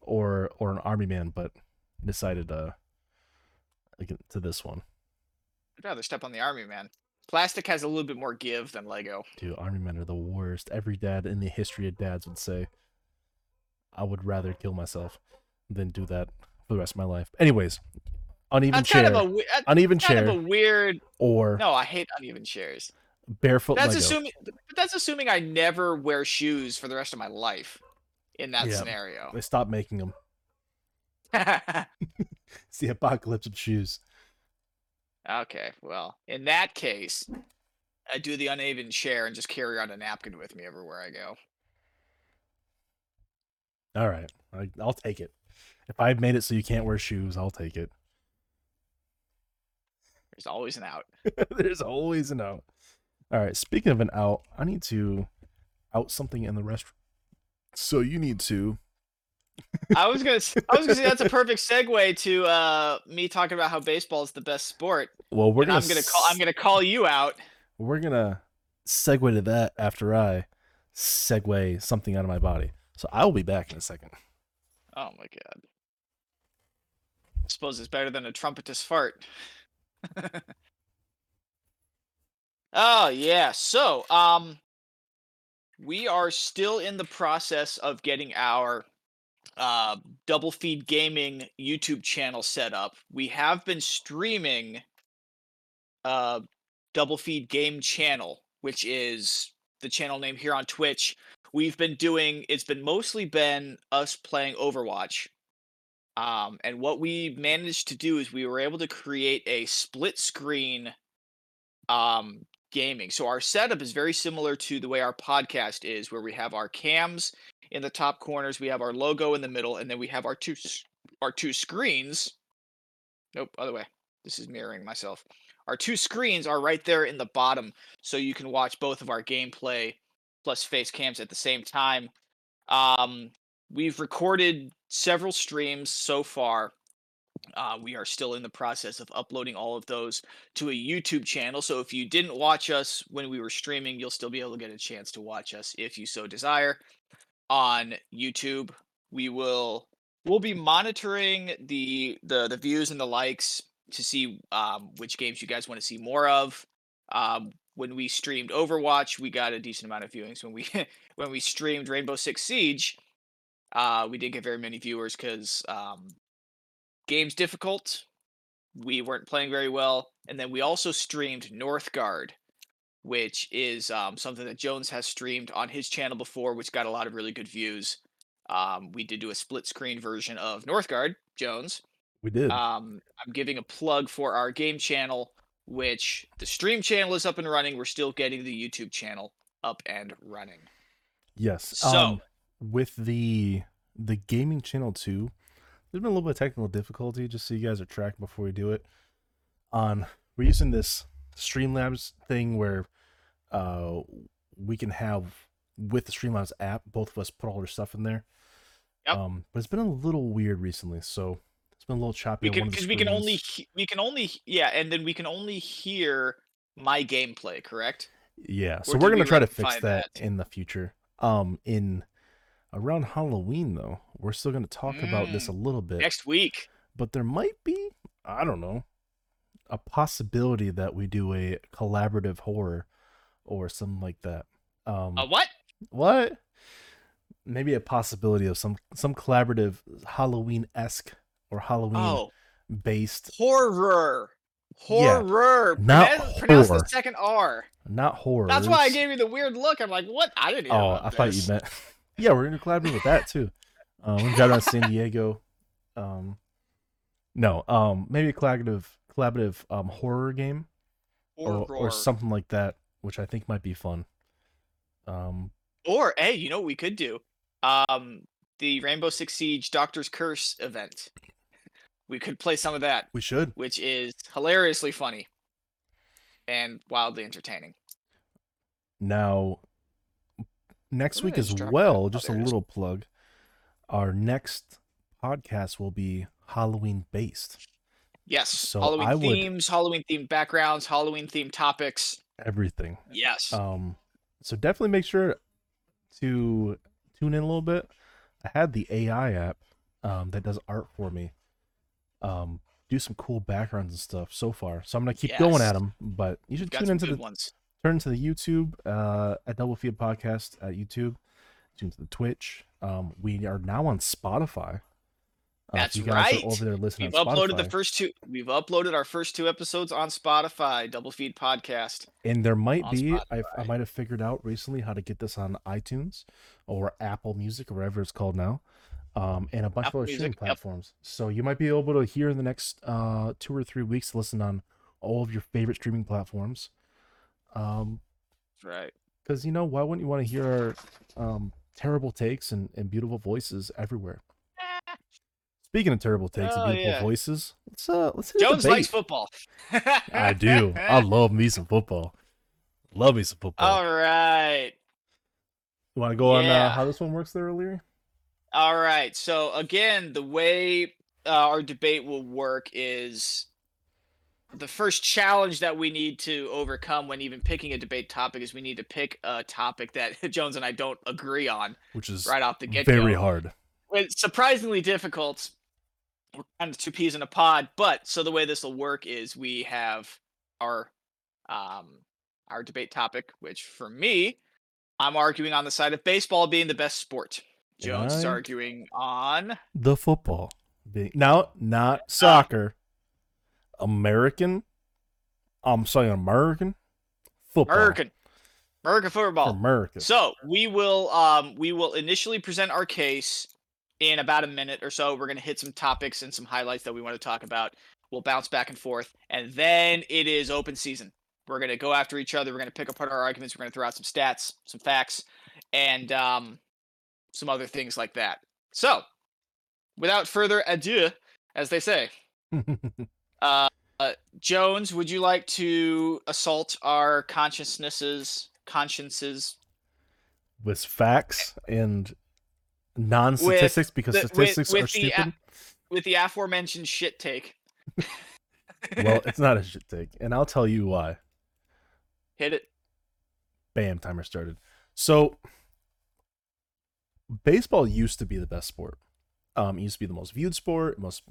or or an army man? But decided uh to this one. I'd rather step on the army man. Plastic has a little bit more give than Lego. Dude, army men are the worst. Every dad in the history of dads would say. I would rather kill myself than do that for the rest of my life. Anyways, uneven That's chair, kind of a that's uneven kind chair, of a weird. or No, I hate uneven chairs. barefoot That's Lego. assuming. But that's assuming I never wear shoes for the rest of my life. In that Yeah. scenario. They stopped making them. It's the apocalypse of shoes. okay, well, in that case, I do the uneven chair and just carry on a napkin with me everywhere I go. All right, I, I'll take it. If I've made it so you can't wear shoes, I'll take it. There's always an out. There's always an out. All right, speaking of an out, I need to out something in the restaurant. So you need to. I was gonna. I was gonna say that's a perfect segue to uh, me talking about how baseball is the best sport. Well, we're gonna. I'm gonna call. I'm gonna call you out. We're gonna segue to that after I segue something out of my body. So I will be back in a second. Oh my god. I suppose it's better than a trumpetous fart. oh yeah. So, um we are still in the process of getting our uh double feed gaming YouTube channel set up. We have been streaming uh double feed game channel, which is the channel name here on Twitch we've been doing it's been mostly been us playing overwatch um, and what we managed to do is we were able to create a split screen um, gaming. So our setup is very similar to the way our podcast is where we have our cams in the top corners we have our logo in the middle and then we have our two our two screens. Nope other way. This is mirroring myself. Our two screens are right there in the bottom so you can watch both of our gameplay plus face cams at the same time. Um, we've recorded several streams so far. Uh, we are still in the process of uploading all of those to a YouTube channel. So if you didn't watch us when we were streaming, you'll still be able to get a chance to watch us if you so desire on YouTube. We will we'll be monitoring the the the views and the likes to see um, which games you guys want to see more of. Um, when we streamed Overwatch, we got a decent amount of viewings. When we when we streamed Rainbow Six Siege, uh, we didn't get very many viewers because um, game's difficult. We weren't playing very well, and then we also streamed Northgard, which is um, something that Jones has streamed on his channel before, which got a lot of really good views. Um, we did do a split screen version of Northgard, Jones. We did. Um, I'm giving a plug for our game channel, which the stream channel is up and running. We're still getting the YouTube channel up and running. yes. so- um, with the the gaming channel too, there's been a little bit of technical difficulty. Just so you guys are tracked before we do it. On we're using this Streamlabs thing where uh we can have with the Streamlabs app, both of us put all our stuff in there. Yep. Um, but it's been a little weird recently, so it's been a little choppy. We on can one of the because we can only we can only yeah, and then we can only hear my gameplay. Correct? Yeah, so Or we're gonna we try to fix that, that? in the future. Um, in around Halloween though, we're still gonna talk about this a little bit, Next week. but there might be, I don't know, a possibility that we do a collaborative horror or something like that. Um, Uh, what? what? Maybe a possibility of some some collaborative Halloween esque or Halloween Oh, based, horror. Yeah, Horror. not Pronounce- Pronounce the second R. not horror. That's why I gave you the weird look. I'm like, what? I didn't. Oh, I thought you meant. yeah, we're gonna collaborate with that too. Um, we're gonna drive around San Diego. Um, no, um, maybe a collaborative, collaborative um horror game or, Horror. or something like that, which I think might be fun. Um, Or hey, you know what we could do? Um, the Rainbow Six Siege Doctor's Curse event. We could play some of that, we should. which is hilariously funny and wildly entertaining. Now, next week as just drop that? well, just a there it is. little plug. Our next podcast will be Halloween based. Yes, So Halloween I would- themes, Halloween themed backgrounds, Halloween themed topics. Everything. Yes. Um, so definitely make sure to tune in a little bit. I had the AI app um, that does art for me. Um, do some cool backgrounds and stuff so far. So I'm gonna keep going at them. But you should Got tune into the ones. Turn to the YouTube uh, at Double Feed Podcast at YouTube, tune to the Twitch. Um, we are now on Spotify. Uh, That's if you guys right. Over there listening. We've uploaded the first two. We've uploaded our first two episodes on Spotify, Double Feed Podcast. And there might be, I, I might have figured out recently how to get this on iTunes or Apple Music or whatever it's called now, um, and a bunch Apple of other streaming Music, yep. platforms. So you might be able to hear in the next uh, two or three weeks, listen on all of your favorite streaming platforms. Um, Right. because you know, why wouldn't you want to hear our um, terrible takes and, and beautiful voices everywhere? Speaking of terrible takes Oh, and beautiful yeah. voices, let's uh, let's hit Jones likes football. I do. I love me some football. Love me some football. All right. You want to go on uh, how this one works there, O'Leary? All right. So again, the way uh, our debate will work is the first challenge that we need to overcome when even picking a debate topic is we need to pick a topic that Jones and I don't agree on Which is right off the get very hard. It's surprisingly difficult. We're kind of two peas in a pod, but so the way this will work is we have our um our debate topic, which for me, I'm arguing on the side of baseball being the best sport. Jones is arguing on The football. Being, now, not soccer. American. I'm saying American football. American American football. America. So we will um we will initially present our case in about a minute or so. We're gonna hit some topics and some highlights that we want to talk about. We'll bounce back and forth, and then it is open season. We're gonna go after each other. We're gonna pick apart our arguments. We're gonna throw out some stats, some facts, and um some other things like that. So, without further ado, as they say, uh, uh, Jones, would you like to assault our consciousnesses, consciences with facts and non-statistics because the- statistics with are the a- stupid. with the aforementioned shit take? well, it's not a shit take, and I'll tell you why. hit it. Bam, timer started. So, baseball used to be the best sport. Um, it used to be the most viewed sport. Most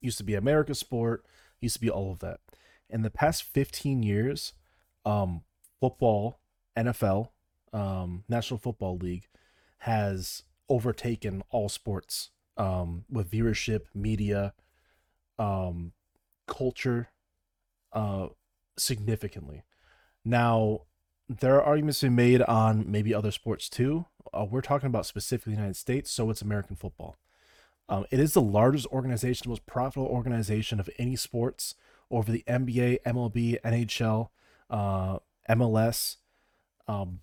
used to be America's sport. Used to be all of that. In the past fifteen years, um, football, NFL, um, National Football League, has overtaken all sports um, with viewership, media, um, culture, uh, significantly. Now, there are arguments to be made on maybe other sports too. Uh, we're talking about specifically the United States, so it's American football. Um, it is the largest organization, the most profitable organization of any sports over the NBA, MLB, NHL, uh, MLS, um,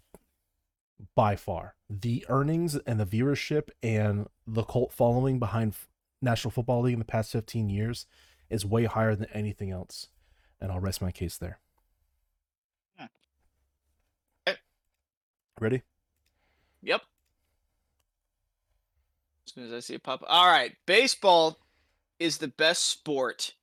by far. The earnings and the viewership and the cult following behind F- National Football League in the past 15 years is way higher than anything else. And I'll rest my case there. Hmm. Ready? Yep. Soon as I see it pop. All right, baseball is the best sport.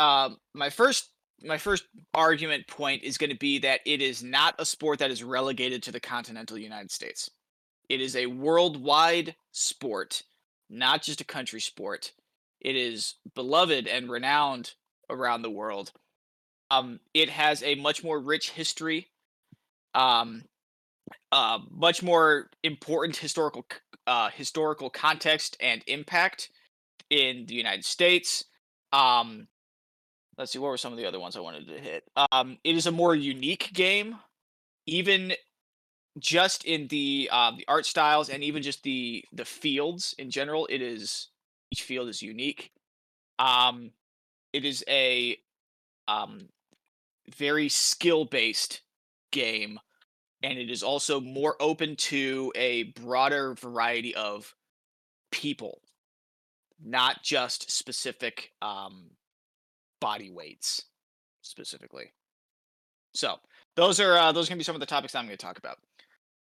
Um, my first my first argument point is going to be that it is not a sport that is relegated to the continental United States. It is a worldwide sport, not just a country sport. It is beloved and renowned around the world. Um, it has a much more rich history. Um, uh, much more important historical c- uh, historical context and impact in the United States. Um, let's see, what were some of the other ones I wanted to hit? Um, it is a more unique game, even just in the um, the art styles and even just the the fields in general. It is each field is unique. Um, it is a um, very skill based game and it is also more open to a broader variety of people not just specific um, body weights specifically so those are uh, those are gonna be some of the topics i'm gonna talk about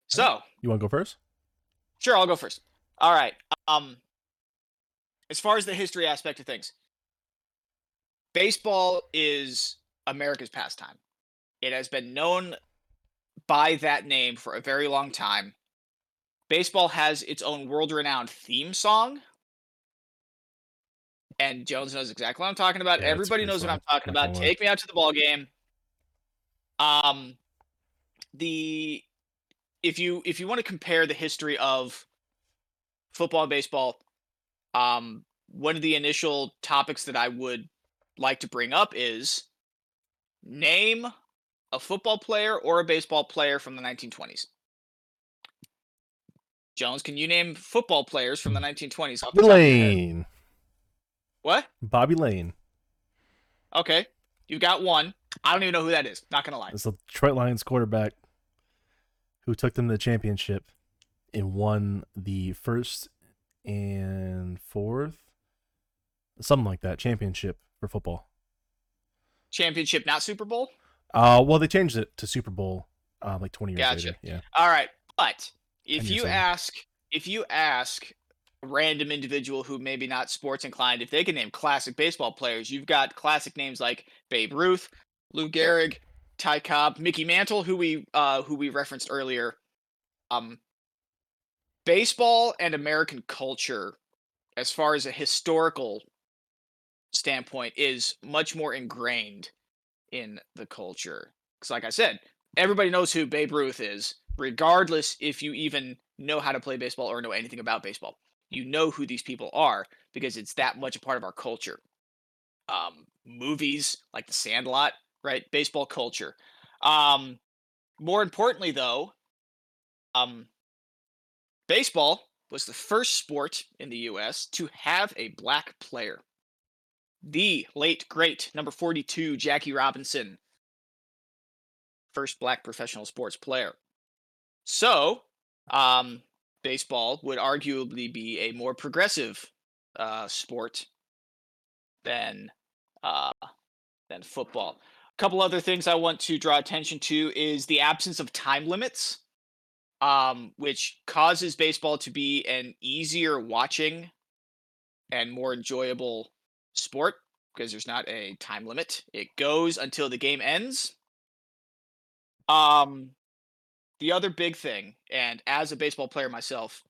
so You want to go first? Sure, I'll go first. All right. Um as far as the history aspect of things, baseball is America's pastime. It has been known by that name for a very long time. Baseball has its own world-renowned theme song. And Jones knows exactly what I'm talking about. Yeah, Everybody knows what. I'm talking about. Take me out to the ball game. Um the if you if you want to compare the history of football and baseball, um, one of the initial topics that I would like to bring up is name a football player or a baseball player from the 1920s. Jones, can you name football players from the 1920s? off the top of your head? Layne. What? Bobby Layne. Okay, you've got one. I don't even know who that is. Not gonna lie. It's the Detroit Lions quarterback who took them to the championship and won the first and fourth, something like that, championship for football. Championship, not Super Bowl. Uh, well, they changed it to Super Bowl uh, like 20 years Gotcha. later. Yeah. All right, but if you later. ask, if you ask a random individual who maybe not sports inclined, if they can name classic baseball players, you've got classic names like Babe Ruth, Lou Gehrig, Ty Cobb, Mickey Mantle, who we uh, who we referenced earlier. Um, baseball and American culture, as far as a historical standpoint, is much more ingrained in the culture. Because, like I said, everybody knows who Babe Ruth is, regardless if you even know how to play baseball or know anything about baseball. You know who these people are because it's that much a part of our culture. Um, movies like The Sandlot, right? Baseball culture. Um, more importantly, though, um, baseball was the first sport in the U.S. to have a black player. The late great number 42 Jackie Robinson first black professional sports player. So, um, baseball would arguably be a more progressive uh, sport than uh, than football. A couple other things I want to draw attention to is the absence of time limits, um, which causes baseball to be an easier watching and more enjoyable sport because there's not a time limit. It goes until the game ends. Um, the other big thing, and as a baseball player myself,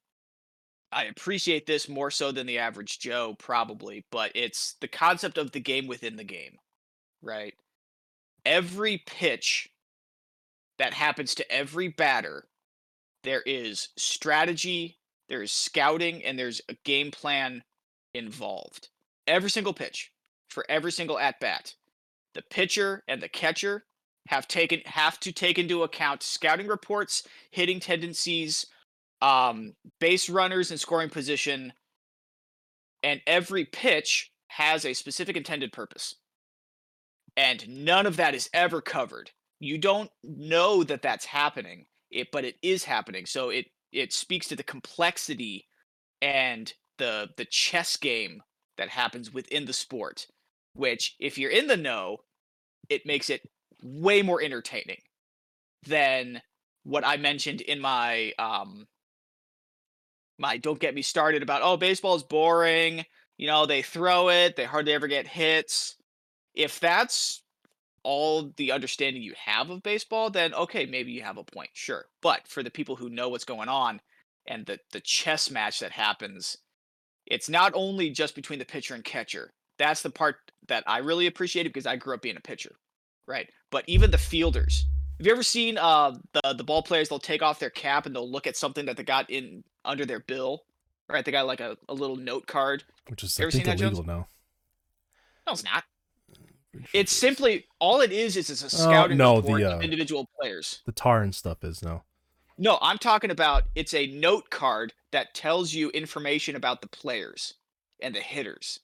I appreciate this more so than the average Joe, probably, but it's the concept of the game within the game, right? Every pitch that happens to every batter, there is strategy, there is scouting, and there's a game plan involved. Every single pitch, for every single at bat, the pitcher and the catcher have taken have to take into account scouting reports, hitting tendencies, um, base runners and scoring position, and every pitch has a specific intended purpose. And none of that is ever covered. You don't know that that's happening, it but it is happening. So it it speaks to the complexity and the the chess game that happens within the sport. Which, if you're in the know, it makes it way more entertaining than what I mentioned in my um my don't get me started about oh baseball is boring, you know, they throw it, they hardly ever get hits. If that's all the understanding you have of baseball, then okay, maybe you have a point, sure. But for the people who know what's going on and the the chess match that happens, it's not only just between the pitcher and catcher. That's the part that I really appreciated because I grew up being a pitcher right? But even the fielders. Have you ever seen uh the the ball players? They'll take off their cap and they'll look at something that they got in under their bill, right? They got like a, a little note card. Which is, You I ever think, seen that, Jones? illegal now. No, it's not. It's simply all it is is it's a scouting no, report the, of uh, individual players. The tar and stuff is no. No, I'm talking about it's a note card that tells you information about the players and the hitters.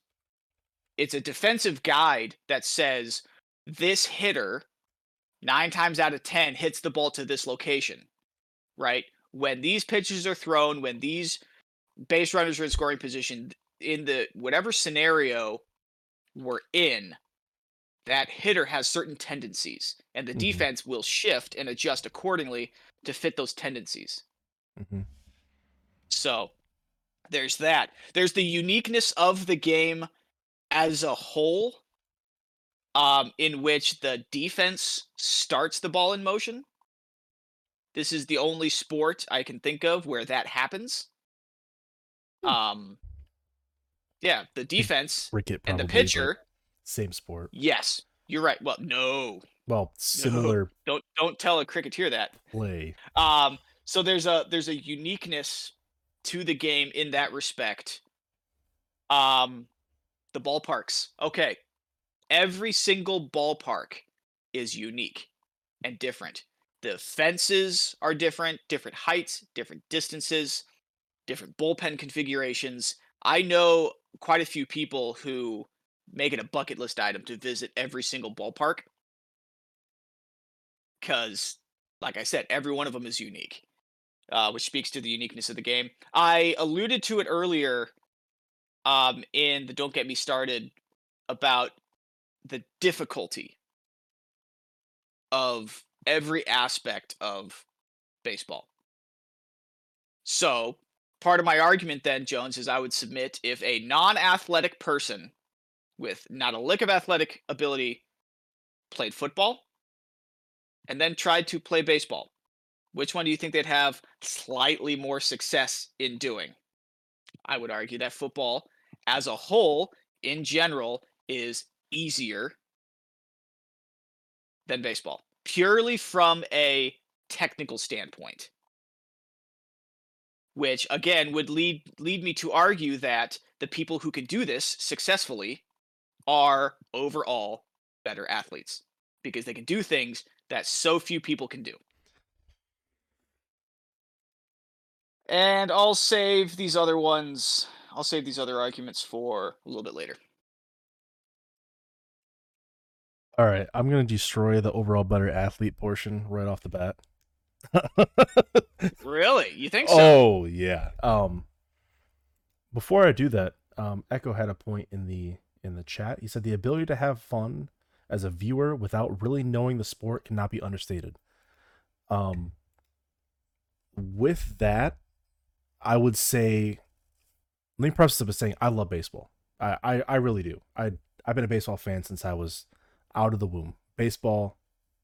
It's a defensive guide that says this hitter, nine times out of 10, hits the ball to this location, right? When these pitches are thrown, when these base runners are in scoring position, in the whatever scenario we're in, that hitter has certain tendencies, and the Mhm. defense will shift and adjust accordingly to fit those tendencies. hmm So there's that. There's the uniqueness of the game as a whole, um, in which the defense starts the ball in motion. This is the only sport I can think of where that happens. Hmm. Um, yeah, the defense and the pitcher. Same sport. Yes, you're right. Well, no, Well, similar don't don't tell a cricketer that. play. Um, So there's a there's a uniqueness to the game in that respect. Um, the ballparks. Okay, every single ballpark is unique and different. The fences are different, different heights, different distances, different bullpen configurations. I know quite a few people who make it a bucket list item to visit every single ballpark because, like I said, every one of them is unique, uh, which speaks to the uniqueness of the game. I alluded to it earlier um, in the Don't Get Me Started about the difficulty of every aspect of baseball. So, part of my argument then, Jones, is I would submit if a non athletic person with not a lick of athletic ability played football and then tried to play baseball, which one do you think they'd have slightly more success in doing? I would argue that football as a whole, in general, is easier than baseball, purely from a technical standpoint. Which again would lead lead me to argue that the people who can do this successfully are overall better athletes because they can do things that so few people can do. And I'll save these other ones. I'll save these other arguments for a little bit later. All right, I'm gonna destroy the overall better athlete portion right off the bat. really? You think so? Oh yeah. Um, before I do that, um, Echo had a point in the in the chat. He said the ability to have fun as a viewer without really knowing the sport cannot be understated. Um, with that, I would say, let me preface it by saying I love baseball. I, I, I really do. I I've been a baseball fan since I was out of the womb. Baseball,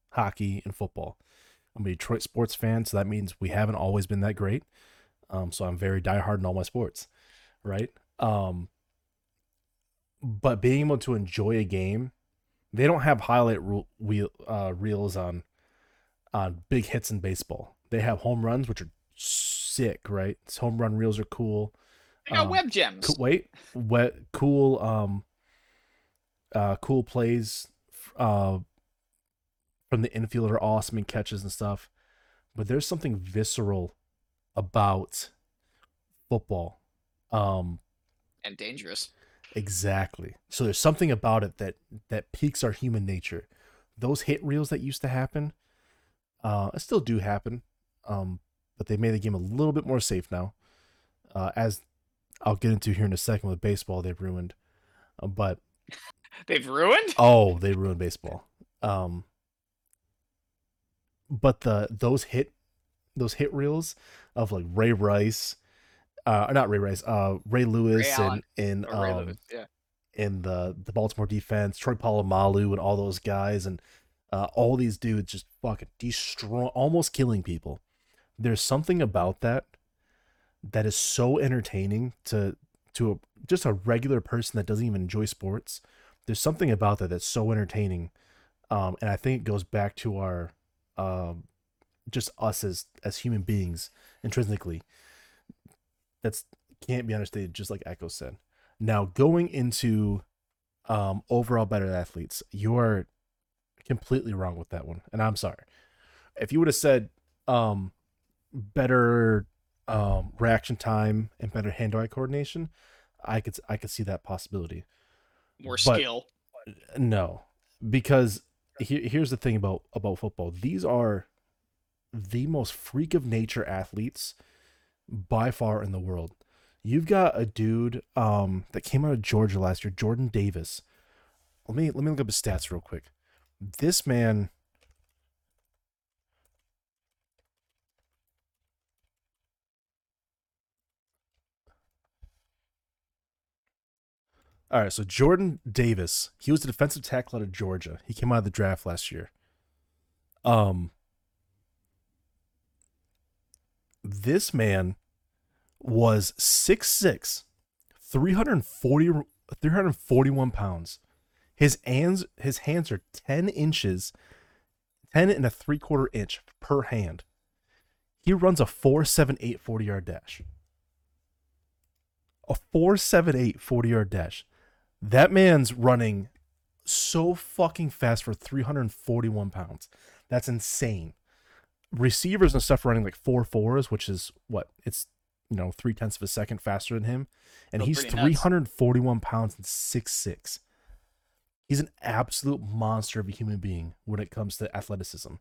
hockey, and football. I'm a Detroit sports fan, so that means we haven't always been that great. Um, so I'm very diehard in all my sports, right? Um, but being able to enjoy a game, they don't have highlight reel, uh, reels on on big hits in baseball. They have home runs, which are sick, right? Home run reels are cool. They got um, web gems. Co- wait, wet, cool, um, uh, cool plays uh, from the infield are awesome and catches and stuff, but there's something visceral about football. Um, and dangerous. Exactly. So there's something about it that that piques our human nature. Those hit reels that used to happen, uh, still do happen, um, but they made the game a little bit more safe now. Uh, as I'll get into here in a second with baseball, they've ruined. Uh, but They've ruined? Oh, they ruined baseball. Um but the those hit those hit reels of like Ray Rice, uh not Ray Rice, uh Ray Lewis Ray and and um, Lewis, yeah. in the the Baltimore defense, Troy Polamalu and all those guys and uh all these dudes just fucking destroy almost killing people. There's something about that that is so entertaining to to a, just a regular person that doesn't even enjoy sports there's something about that that's so entertaining um, and i think it goes back to our um, just us as as human beings intrinsically that's can't be understated just like echo said now going into um, overall better athletes you're completely wrong with that one and i'm sorry if you would have said um, better um, reaction time and better hand-eye coordination i could i could see that possibility more but skill. No, because he, here's the thing about about football. These are the most freak of nature athletes by far in the world. You've got a dude um, that came out of Georgia last year, Jordan Davis. Let me let me look up his stats real quick. This man All right, so Jordan Davis, he was the defensive tackle out of Georgia. He came out of the draft last year. Um, this man was 6'6, 340, 341 pounds. His hands, his hands are 10 inches, 10 and a three quarter inch per hand. He runs a 478 40 yard dash. A 478 40 yard dash. That man's running so fucking fast for 341 pounds. That's insane. Receivers and stuff running like four fours, which is what? It's, you know, three tenths of a second faster than him. And he's 341 pounds and six six. He's an absolute monster of a human being when it comes to athleticism.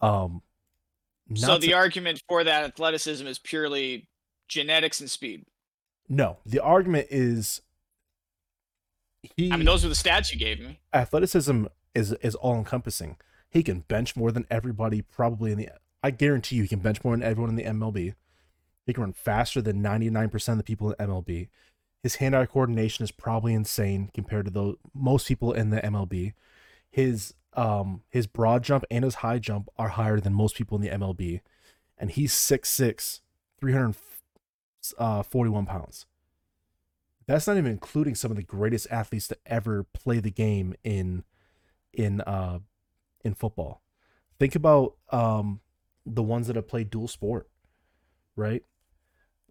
Um, So the to- argument for that athleticism is purely genetics and speed. no, the argument is he I mean, those were the stats you gave me. athleticism is is all encompassing. He can bench more than everybody probably in the. I guarantee you, he can bench more than everyone in the MLB. He can run faster than ninety nine percent of the people in MLB. His hand eye coordination is probably insane compared to those most people in the MLB. His um his broad jump and his high jump are higher than most people in the MLB, and he's 6'6", 341 pounds. That's not even including some of the greatest athletes to ever play the game in in uh in football. Think about um the ones that have played dual sport, right?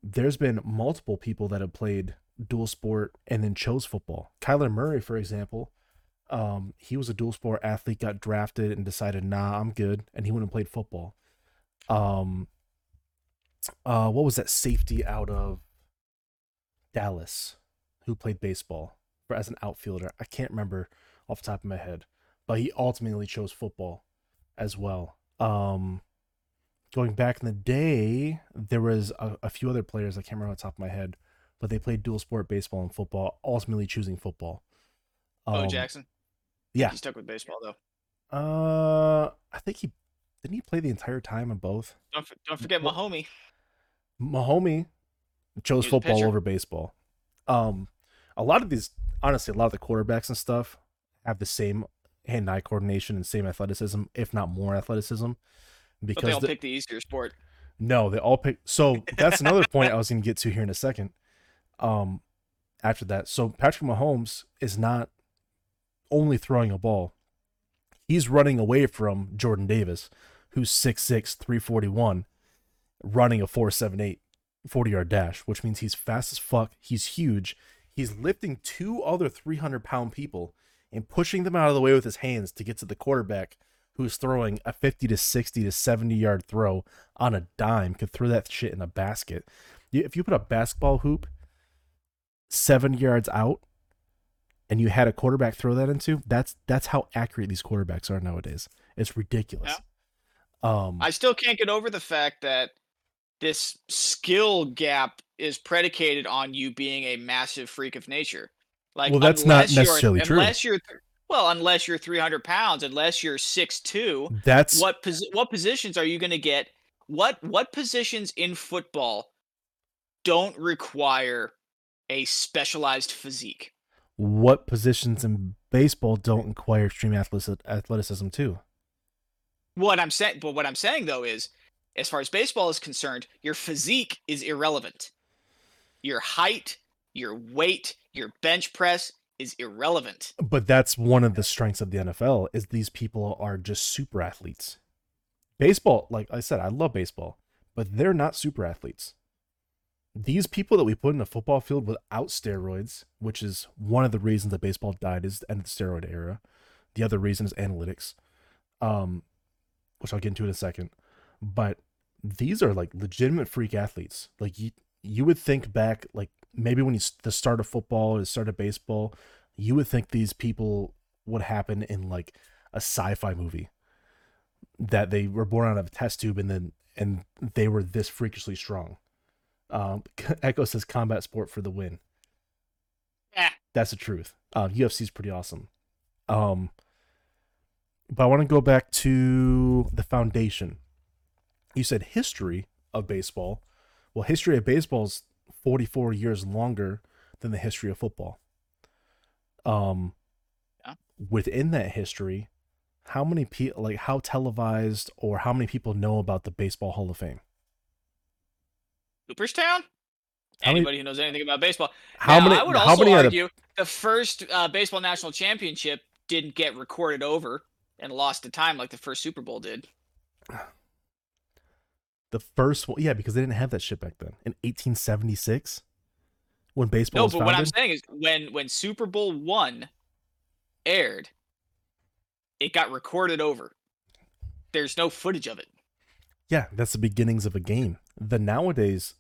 There's been multiple people that have played dual sport and then chose football. Kyler Murray, for example, um, he was a dual sport athlete, got drafted and decided, nah, I'm good, and he went and played football. Um, uh, what was that safety out of Dallas who played baseball for as an outfielder? I can't remember off the top of my head, but he ultimately chose football as well. Um, going back in the day, there was a, a few other players I can't remember off the top of my head, but they played dual sport baseball and football, ultimately choosing football. Um, Jackson. yeah. He stuck with baseball though. Uh, I think he didn't he play the entire time in both. Don't don't forget Well- Mahomie chose He was a football over baseball. Um, a lot of these, honestly, a lot of the quarterbacks and stuff have the same hand-eye coordination and same athleticism, if not more athleticism. But they Because all the- pick the easier sport. no, they all pick. So that's another point I was going to get to here in a second. Um, after that, so Patrick Mahomes is not only throwing a ball; he's running away from Jordan Davis, who's 6'6", 341, running a 4.78 40 yard dash, which means he's fast as fuck. He's huge. He's lifting two other 300 pound people and pushing them out of the way with his hands to get to the quarterback who's throwing a 50 to 60 to 70 yard throw on a dime, could throw that shit in a basket. If you put a basketball hoop seven yards out and you had a quarterback throw that into, that's that's how accurate these quarterbacks are nowadays. It's ridiculous. Um, I still can't get over the fact that this skill gap is predicated on you being a massive freak of nature. Like, Well, that's not necessarily true. Unless you're, well, unless you're 300 pounds, unless you're 6'2", that's what posi- what positions are you going to get? What what positions in football don't require a specialized physique? what positions in baseball don't require extreme athleticism too. What I'm saying, but what I'm saying though is, as far as baseball is concerned, your physique is irrelevant. Your height, your weight, your bench press is irrelevant. But that's one of the strengths of the NFL is these people are just super athletes. Baseball, like I said, I love baseball, but they're not super athletes. These people that we put in a football field without steroids, which is one of the reasons that baseball died, is the end of the steroid era. The other reason is analytics, um, which I'll get into in a second. But these are like legitimate freak athletes. Like you, you would think back, like maybe when you the start of football or the start of baseball, you would think these people would happen in like a sci-fi movie that they were born out of a test tube and then and they were this freakishly strong. Um, Echo says combat sport for the win. Eh. That's the truth. Uh, UFC is pretty awesome. Um, but I want to go back to the foundation. You said history of baseball. Well, history of baseball is 44 years longer than the history of football. Um, Yeah. within that history, how many people, like, how televised or how many people know about the Baseball Hall of Fame? Cooperstown? How many- Anybody who knows anything about baseball. How Now, many? I would how also many argue the first uh, baseball national championship didn't get recorded over and lost to time like the first Super Bowl did. the first one, yeah, because they didn't have that shit back then. In 1876, when baseball No, but what I'm saying is when when Super Bowl one aired, it got recorded over. There's no footage of it. Yeah, that's the beginnings of a game. The nowadays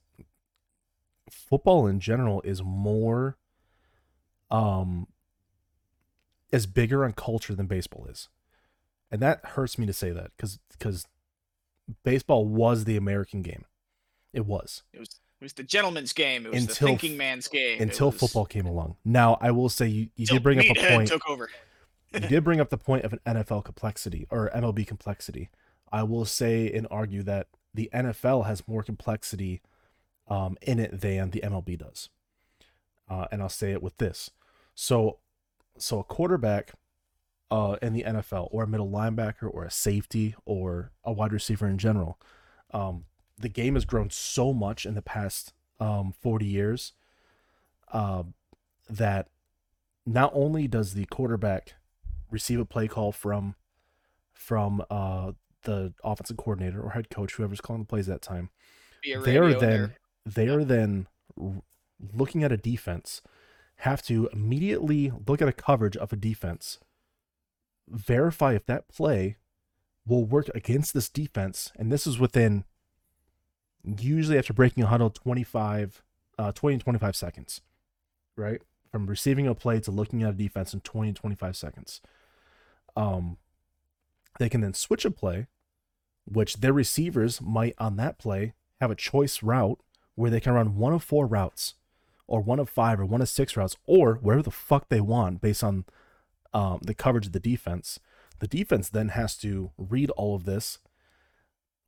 football in general is more um is bigger on culture than baseball is. And that hurts me to say that cuz cuz baseball was the American game. It was It was it was the gentleman's game. It was Until the thinking man's game. Until was- football came along. Now, I will say you, you did bring up a point. Took over. you did bring up the point of an NFL complexity or MLB complexity. I will say and argue that the NFL has more complexity um, in it than the MLB does. Uh, and I'll say it with this. So, so a quarterback uh, in the NFL, or a middle linebacker, or a safety, or a wide receiver in general, um, the game has grown so much in the past um, 40 years uh, that not only does the quarterback receive a play call from from uh, the offensive coordinator or head coach, whoever's calling the plays that time, they are then they Yeah. are then r- looking at a defense, have to immediately look at a coverage of a defense, verify if that play will work against this defense, and this is within usually after breaking a huddle 25 uh 20 to 25 seconds right? From receiving a play to looking at a defense in 20 to 25 seconds. Um they can then switch a play which their receivers might on that play have a choice route where they can run one of four routes or one of five or one of six routes or wherever the fuck they want based on um, the coverage of the defense. The defense then has to read all of this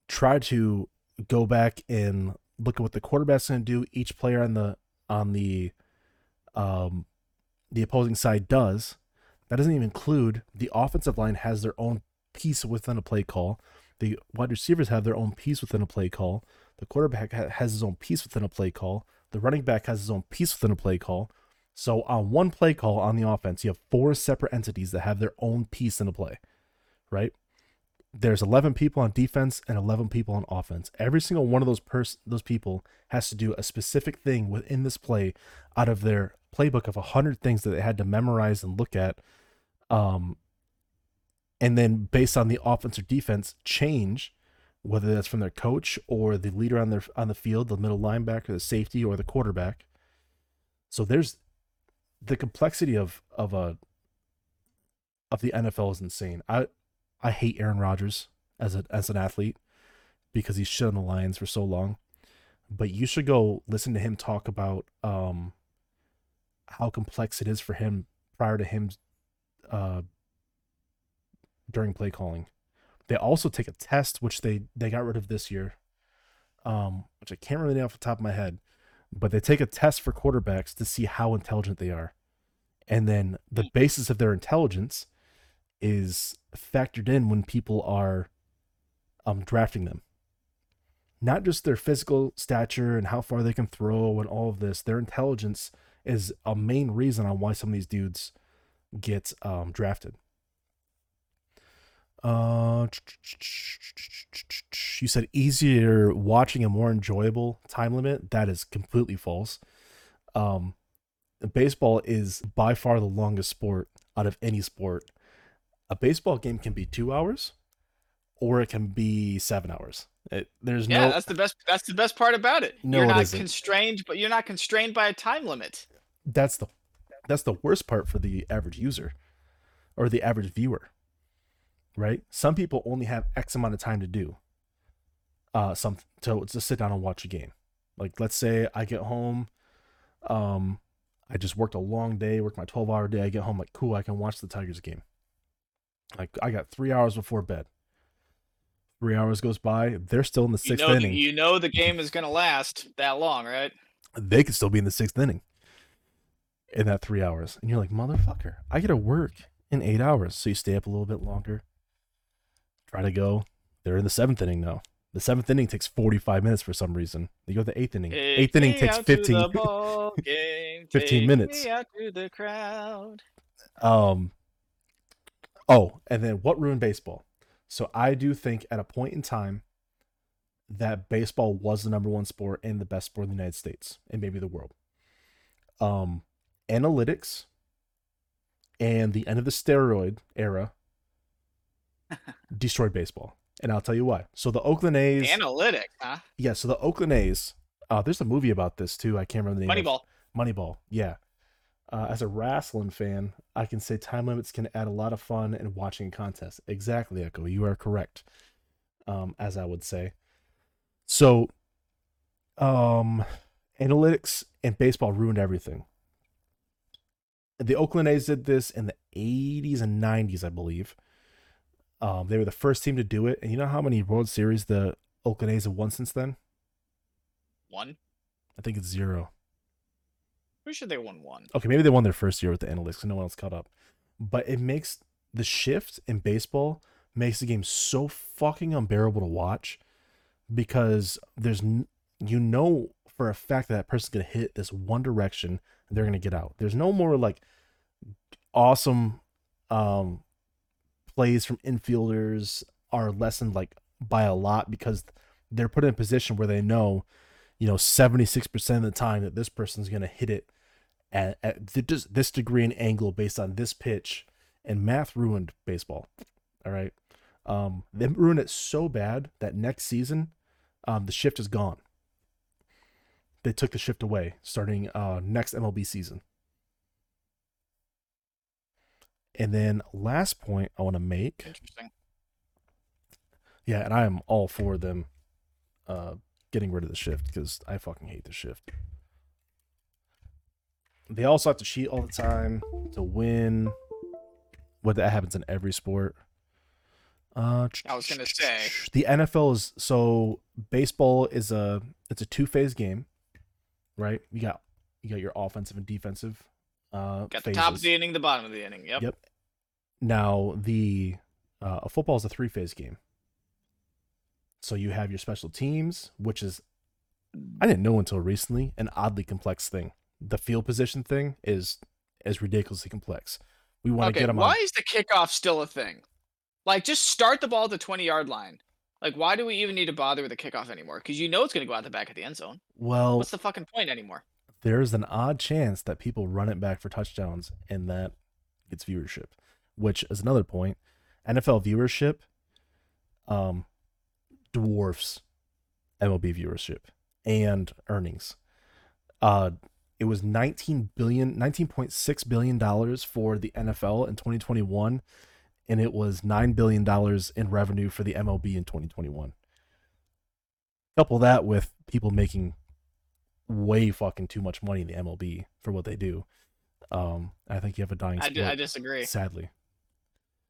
try to go back and look at what the quarterback's going to do each player on the on the um the opposing side does. That doesn't even include the offensive line has their own piece within a play call. The wide receivers have their own piece within a play call. The quarterback has his own piece within a play call. The running back has his own piece within a play call so on one play call on the offense you have four separate entities that have their own piece in the play right there's 11 people on defense and 11 people on offense. Every single one of those pers- those people has to do a specific thing within this play out of their playbook of 100 things that they had to memorize and look at um and then based on the offense or defense change whether that's from their coach or the leader on their on the field, the middle linebacker, the safety or the quarterback. So there's the complexity of of a of the NFL is insane. I I hate Aaron Rodgers as a as an athlete because he's shit on the Lions for so long. But you should go listen to him talk about um how complex it is for him prior to him uh during play calling. They also take a test which they they got rid of this year. Um which I can't remember off the top of my head, but they take a test for quarterbacks to see how intelligent they are. And then the basis of their intelligence is factored in when people are um drafting them. Not just their physical stature and how far they can throw and all of this, their intelligence is a main reason on why some of these dudes get um drafted. Uh you said easier watching and more enjoyable time limit. That is completely false. Um baseball is by far the longest sport out of any sport a baseball game can be two hours or it can be seven hours. It, there's Yeah, no that's the best. That's the best part about it. No, you're not isn't. constrained, but you're not constrained by a time limit. that's the that's the worst part for the average user or the average viewer. Right? Some people only have X amount of time to do uh some to to sit down and watch a game. Like let's say I get home, um, I just worked a long day, worked my 12 hour day, I get home like cool, I can watch the Tigers game. Like I got three hours before bed. Three hours goes by, they're still in the You sixth know, inning. you know the game is gonna last that long, right? they could still be in the sixth inning in that three hours. And you're like, motherfucker, I gotta work in eight hours. So you stay up a little bit longer, try to go. They're in the seventh inning now. The seventh inning takes 45 minutes for some reason. You go to the eighth inning. Take eighth inning takes 15. game, 15 take minutes. Me out to the crowd. Um. Oh, and then what ruined baseball? So I do think at a point in time that baseball was the number one sport and the best sport in the United States and maybe the world. Um, analytics and the end of the steroid era destroyed baseball. And I'll tell you why. So the Oakland A's, Analytics, huh? yeah. So the Oakland A's. Uh, there's a movie about this too. I can't remember the name. Moneyball. Moneyball, yeah. Uh, as a wrestling fan, I can say time limits can add a lot of fun in watching contests. Exactly, Echo. You are correct. Um, as I would say. So, um, analytics and baseball ruined everything. The Oakland A's did this in the 80s and 90s, I believe. Um, they were the first team to do it. And you know how many World Series the Oakland A's have won since then? One. I think it's zero. Pretty sure they won one. okay, maybe they won their first year with the analytics and no one else caught up. But it makes the shift in baseball makes the game so fucking unbearable to watch because there's n- you know for a fact that that person's gonna hit this one direction and they're gonna get out. There's no more like awesome um plays from infielders are lessened like by a lot because they're put in a position where they know you know 76% of the time that this person's going to hit it at, at this, this degree and angle based on this pitch and math ruined baseball all right? Um they ruined it so bad that next season um the shift is gone. They took the shift away starting uh next mlb season and then last point i want to make Interesting. yeah, and I am all for them uh getting rid of the shift because I fucking hate the shift. They also have to cheat all the time to win. What that happens in every sport. Uh I was gonna say. the NFL is so baseball is a it's a two phase game, right? You got you got your offensive and defensive uh Got the top of the inning, the bottom of the inning. Yep. Yep. Now the uh, a football is a three phase game. So you have your special teams, which is I didn't know until recently an oddly complex thing. The field position thing is is ridiculously complex. We want to Okay. get them Why on. is the kickoff still a thing? Like, just start the ball at the twenty yard line. Like, why do we even need to bother with the kickoff anymore? Because you know it's gonna go out the back of the end zone. Well, What's the fucking point anymore? there's an odd chance that people run it back for touchdowns and that gets viewership, which is another point. NFL viewership um dwarfs MLB viewership and earnings. Uh it was 19 billion 19.6 billion dollars for the NFL in 2021 and it was 9 billion dollars in revenue for the MLB in 2021. Couple that with people making way fucking too much money in the MLB for what they do. Um, I think you have a dying I, di- I disagree. Sadly,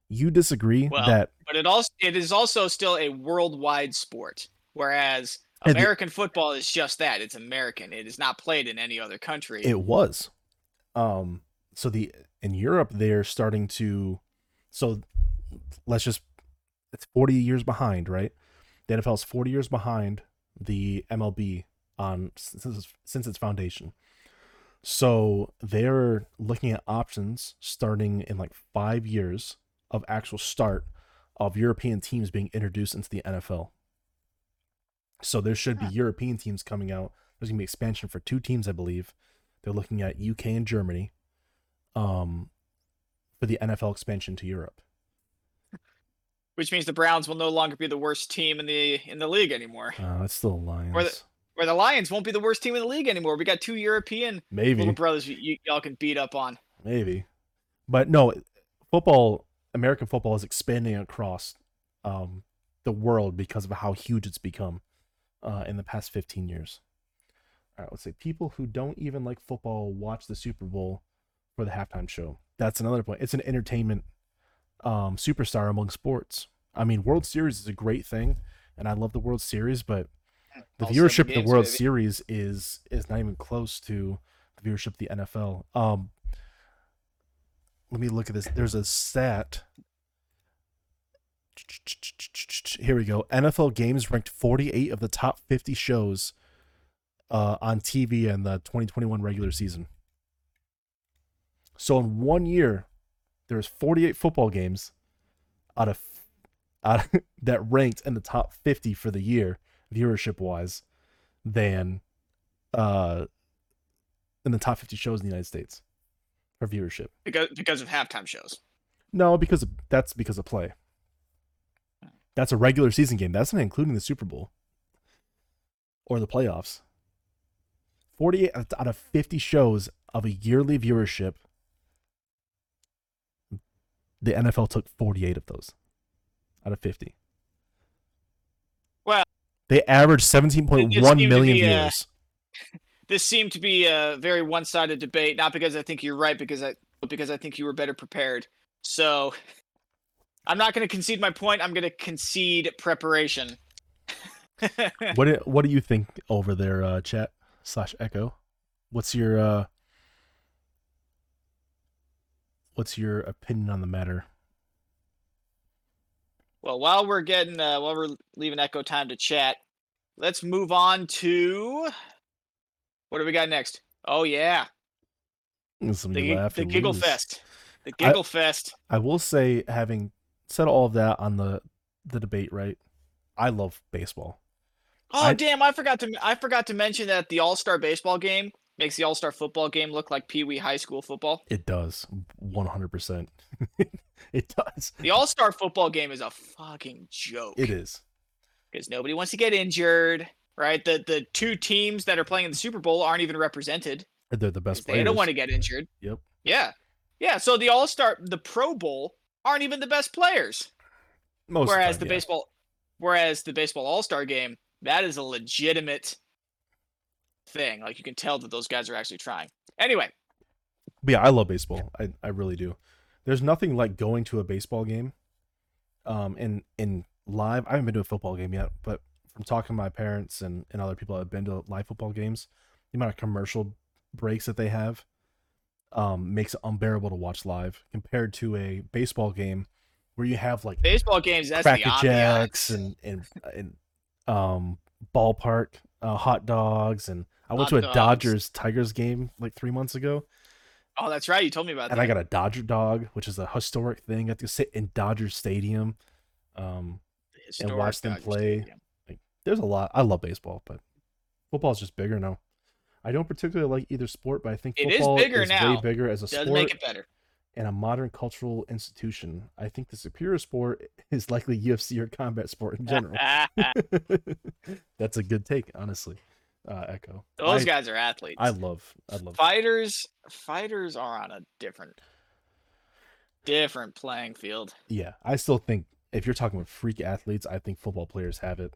you disagree Well, that But it also it is also still a worldwide sport, whereas And the- American football is just that. It's American. It is not played in any other country. it was. Um, so the in Europe they're starting to, so let's just it's forty years behind, right? The NFL is forty years behind the MLB on since since its foundation. So they're looking at options starting in like five years of actual start of European teams being introduced into the NFL. So there should be European teams coming out. There's gonna be expansion for two teams, I believe. They're looking at UK and Germany, um, for the NFL expansion to Europe. which means the Browns will no longer be the worst team in the in the league anymore. Uh, it's still Lions. Or the Lions won't be the worst team in the league anymore. We got two European maybe, little brothers you, y'all can beat up on. maybe, but no, football. American football is expanding across um, the world because of how huge it's become uh, in the past 15 years. All right, let's say people who don't even like football watch the Super Bowl for the halftime show. That's another point. It's an entertainment um, superstar among sports. I mean, World Series is a great thing, and I love the World Series, but the All viewership of the World baby. Series is is not even close to the viewership of the NFL. Um, let me look at this. There's a stat. Here we go. NFL games ranked 48 of the top 50 shows uh, on TV in the 2021 regular season. So in one year, there's 48 football games out of out that ranked in the top 50 for the year viewership wise than uh in the top 50 shows in the United States for viewership. because because of halftime shows. No, because of, that's because of play. That's a regular season game. That's not including the Super Bowl or the playoffs. 48 out of 50 shows of a yearly viewership, the NFL took 48 of those out of 50. Well, they averaged 17.1 million be, uh, viewers. This seemed to be a very one-sided debate, not because I think you're right, because I but because I think you were better prepared. So I'm not going to concede my point. I'm going to concede preparation. what do, what do you think over there, uh, chat slash echo? What's your uh, what's your opinion on the matter? Well, while we're getting uh, while we're leaving Echo time to chat, let's move on to what do we got next? Oh yeah, Some the, the Giggle lose. Fest. The Giggle Fest. I will say, having said all of that on the the debate, right? I love baseball. Oh I- damn! I forgot to I forgot to mention that the All Star baseball game makes the All Star football game look like Pee Wee High School football. It does, one hundred percent. It does. The All Star football game is a fucking joke. It is. because nobody wants to get injured. Right? The the two teams that are playing in the Super Bowl aren't even represented. They're the best players. They don't want to get injured. Yep. Yeah, yeah. So the All Star, the Pro Bowl aren't even the best players. Most of whereas time, the yeah. baseball, whereas the baseball All Star game, that is a legitimate thing. Like you can tell that those guys are actually trying. Anyway, But yeah, I love baseball. I, I really do. There's nothing like going to a baseball game. Um, in in live, I haven't been to a football game yet, but from talking to my parents and, and other people that have been to live football games, the amount of commercial breaks that they have, um, makes it unbearable to watch live compared to a baseball game where you have like baseball games. That's the Cracker. Jacks and and and um ballpark uh, hot dogs and I went to a dogs. Dodgers Tigers game like three months ago Oh, that's right. You told me about and that. I got a Dodger dog, which is a historic thing. I got to sit in Dodger Stadium. Um, Historic watch them Dodger play. Stadium. There's a lot. I love baseball, but football's just bigger now. I don't particularly like either sport, but I think It is football bigger way now. bigger as a Does sport make it better. and a modern cultural institution. I think the superior sport is likely UFC or combat sport in general. That's a good take, honestly. Uh, Echo. Those I, guys are athletes. I love. I love. fighters. Fighters are on a different, different playing field. Yeah, I still think if you're talking about freak athletes, I think football players have it.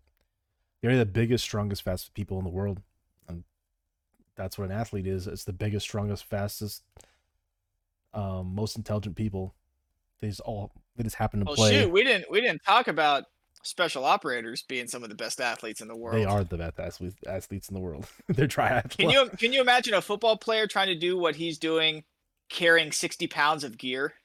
They're the biggest, strongest, fastest people in the world, and that's what an athlete is. It's the biggest, strongest, fastest, um, most intelligent people. They just all they just happen to Well, play. shoot, we didn't we didn't talk about special operators being some of the best athletes in the world. They are the best athletes, athletes in the world. They're triathletes. Can you can you imagine a football player trying to do what he's doing, carrying sixty pounds of gear?